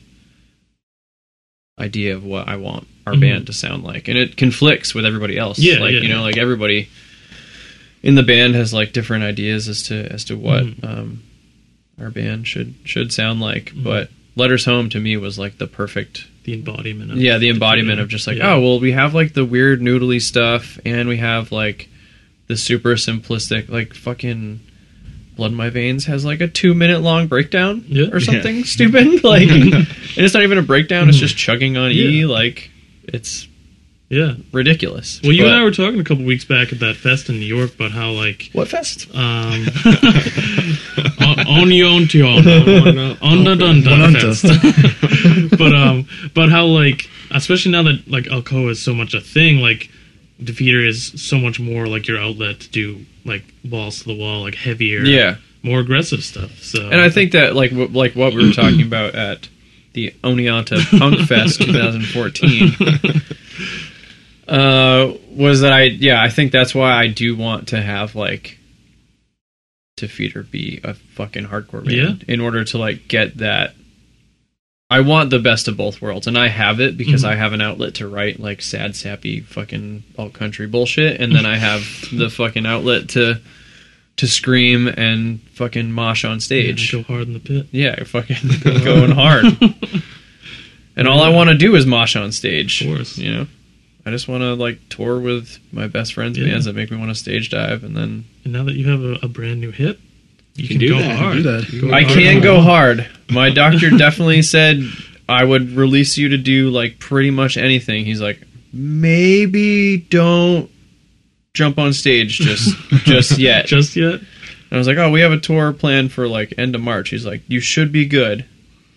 idea of what i want our Mhm. band to sound like and it conflicts with everybody else Yeah, like yeah, you know yeah. like everybody in the band has like different ideas as to as to what Mhm. um our band should should sound like Mhm. but letters home to me was like the perfect the embodiment. Of yeah the embodiment of just like Yeah. oh well we have like the weird noodly stuff and we have like the super simplistic like fucking blood in my veins has like a two minute long breakdown Yeah. or something stupid <laughs> like <laughs> and it's not even a breakdown it's just chugging on e like it's yeah. ridiculous Well, you But- and I were talking a couple weeks back at that fest in New York about how like what fest um <laughs> Oniontion Onda Dunda Onanta. Fest. but um but how like especially now that like Alcoa is so much a thing, like Defeater is so much more like your outlet to do like balls to the wall, like heavier, yeah more aggressive stuff. So and I think that like w- like what we were talking about at the Oneonta Punk <laughs> Fest 2014 uh, was that I yeah I think that's why I do want to have like Defeater be a fucking hardcore band in order to like get that. I want the best of both worlds, and I have it because Mhm. I have an outlet to write like sad, sappy, fucking alt country bullshit, and then I <laughs> have the fucking outlet to to scream and fucking mosh on stage. yeah, go hard in the pit. Yeah, fucking <laughs> going hard. <laughs> And all I want to do is mosh on stage. Of course. You know, I just want to like tour with my best friends' Yeah. bands that make me want to stage dive, and then And now that you have a, a brand new hit, you, can can, do go that. hard. Do that. Go I hard. can go <laughs> hard. My doctor definitely said I would release you to do like pretty much anything. He's like, maybe don't jump on stage just <laughs> just yet. Just yet? And I was like, oh, we have a tour planned for like end of March. He's like, you should be good,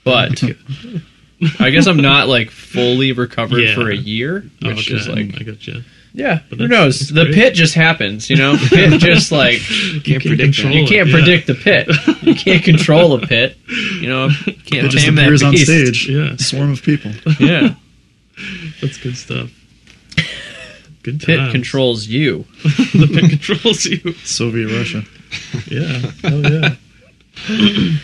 but <laughs> I guess I'm not like <laughs> fully recovered Yeah. for a year, oh, which okay, is like, I got you. yeah, But who that's- knows? that's The great. pit just happens, you know. The <laughs> pit just like Can't predict that. you can't predict the pit. You <laughs> can't control a pit. You know, can't It just tame that appears on beast. stage. Yeah. Swarm of people. Yeah, That's good stuff. Good pit times. controls you. the pit controls you. Soviet Russia. Yeah. Oh yeah.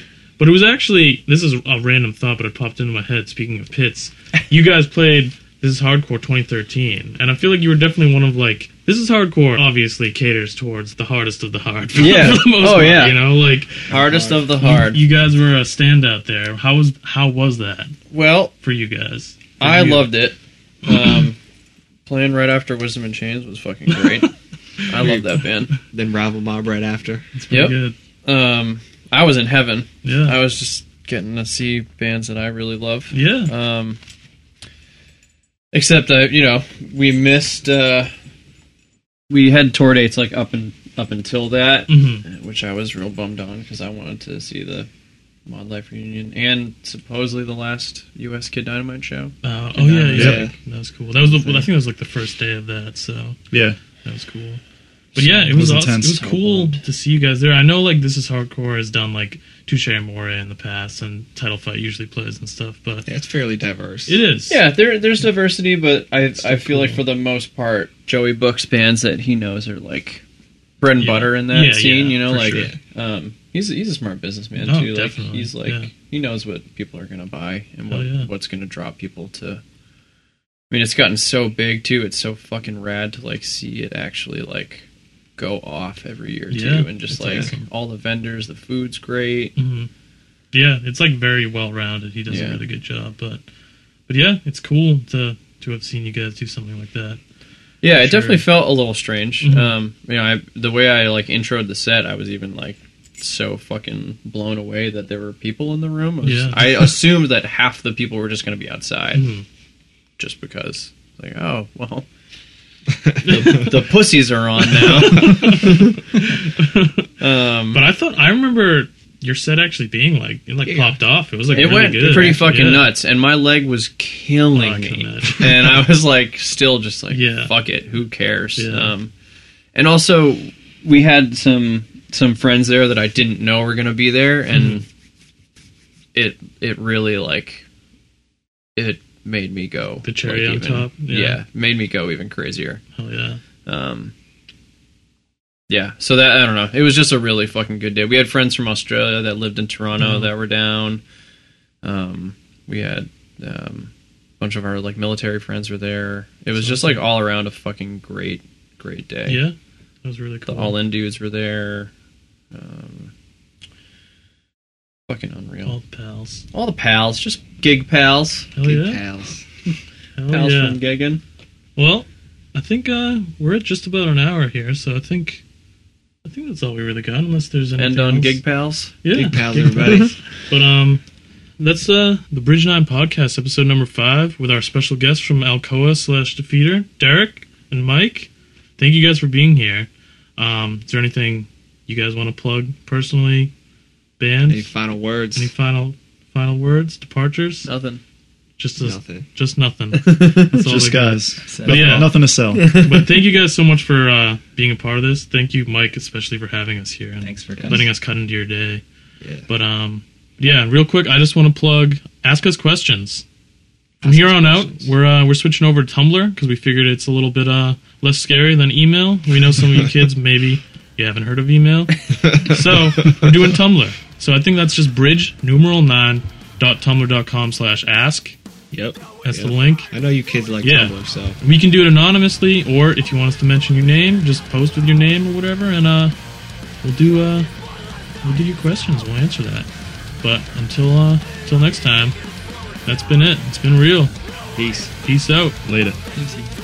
But it was actually this is a random thought, but it popped into my head. Speaking of pits, <laughs> you guys played this is hardcore 2013, and I feel like you were definitely one of like this is hardcore. Obviously, caters towards the hardest of the hard. <laughs> For, Yeah. the most Oh, part, yeah. You know, like Hardest of the hard. You guys were a standout there. How was how was that Well, for you guys? For I you? loved it. <laughs> Um, playing right after Wisdom in Chains was fucking great. I love that band. Then Rival Mob right after. It's pretty Yep. good. Um, I was in heaven. Yeah. I was just getting to see bands that I really love. yeah. Um, except uh, you know, we missed. Uh, we had tour dates like up and up until that, Mhm. which I was real bummed on because I wanted to see the Mod Life reunion and supposedly the last U.S. Kid Dynamite show. Uh, oh yeah, yeah, Yeah. that was cool. That was the, I think that was like the first day of that, so Yeah. that was cool. But yeah, it It was, was awesome. It was cool bummed. to see you guys there. I know like this is hardcore has done like Touche Amore in the past, and Title Fight usually plays and stuff, but Yeah, it's fairly diverse. it is. Yeah, there there's diversity, but I So I feel like for the most part, Joey books bands that he knows are like bread and Yeah. butter in that Yeah, scene. yeah, you know, like sure. um, he's he's a smart businessman No, too. Like he's like yeah. he knows what people are gonna buy and Hell what yeah. what's gonna draw people to. I mean, it's gotten so big too. It's so fucking rad to like see it actually like go off every year too, Yeah, and just like awesome. all the vendors, the food's great. hmm Yeah, it's like very well rounded. He does a really good job, but but yeah, it's cool to to have seen you guys do something like that. Yeah, it Sure. definitely felt a little strange. Mhm. Um, you know, I, the way I like introed the set, I was even like so fucking blown away that there were people in the room. I, was- Yeah. I assumed that half the people were just going to be outside, Mhm. just because. Like, oh well, the, the pussies are on now. <laughs> um, But I thought I remember your set actually being like it like Yeah. popped off. It was like it really went good. pretty fucking Yeah. nuts, and my leg was killing Oh, me, and I was like, still just like, Yeah. fuck it, who cares? Yeah. Um, and also, we had some some friends there that I didn't know were gonna be there, and Mm-hmm. it it really like it made me go The cherry like, on even- top, yeah. yeah, made me go even crazier. Hell yeah. Um, yeah, so that I don't know. It was just a really fucking good day. We had friends from Australia that lived in Toronto Mhm. that were down. Um, we had um, a bunch of our like military friends were there. It was That's just like all around a fucking great, great day. Yeah, that was really cool. the all in dudes were there. Um, fucking unreal. all the pals. All the pals, just gig pals, Hell Good yeah. pals. <laughs> Hell pals yeah. from gigging. Well, I think uh, we're at just about an hour here, so I think I think that's all we really got. Unless there's anything End on else. gig pals. Yeah, Gig pals, gig everybody. But um, that's uh the Bridge Nine podcast, episode number five, with our special guests from Alcoa slash Defeater, Derek and Mike. Thank you guys for being here. Um, is there anything you guys want to plug personally? Band? Any final words? Any final final words? Departures? Nothing. Just a, Nothing. just nothing. <laughs> That's all Just I got. guys. So, But yeah. Nothing to sell. <laughs> But thank you guys so much for uh, being a part of this. Thank you, Mike, especially for having us here and Thanks for coming. letting us cut into your day. Yeah. But um, yeah, real quick, I just want to plug Ask Us Questions. From Ask here Us on out, we're uh, we're switching over to Tumblr because we figured it's a little bit uh, less scary than email. We know some of you <laughs> kids maybe you haven't heard of email, so we're doing Tumblr. So I think that's just bridge numeral nine dot tumblr dot com slash ask. Yep. That's Yep. the link. I know you kids like Yeah. Tumblr, so We can do it anonymously, or if you want us to mention your name, just post with your name or whatever, and uh, we'll do uh, we'll do your questions. We'll answer that. But until uh, until next time, that's been it. It's been real. peace. Peace out. Later. Easy.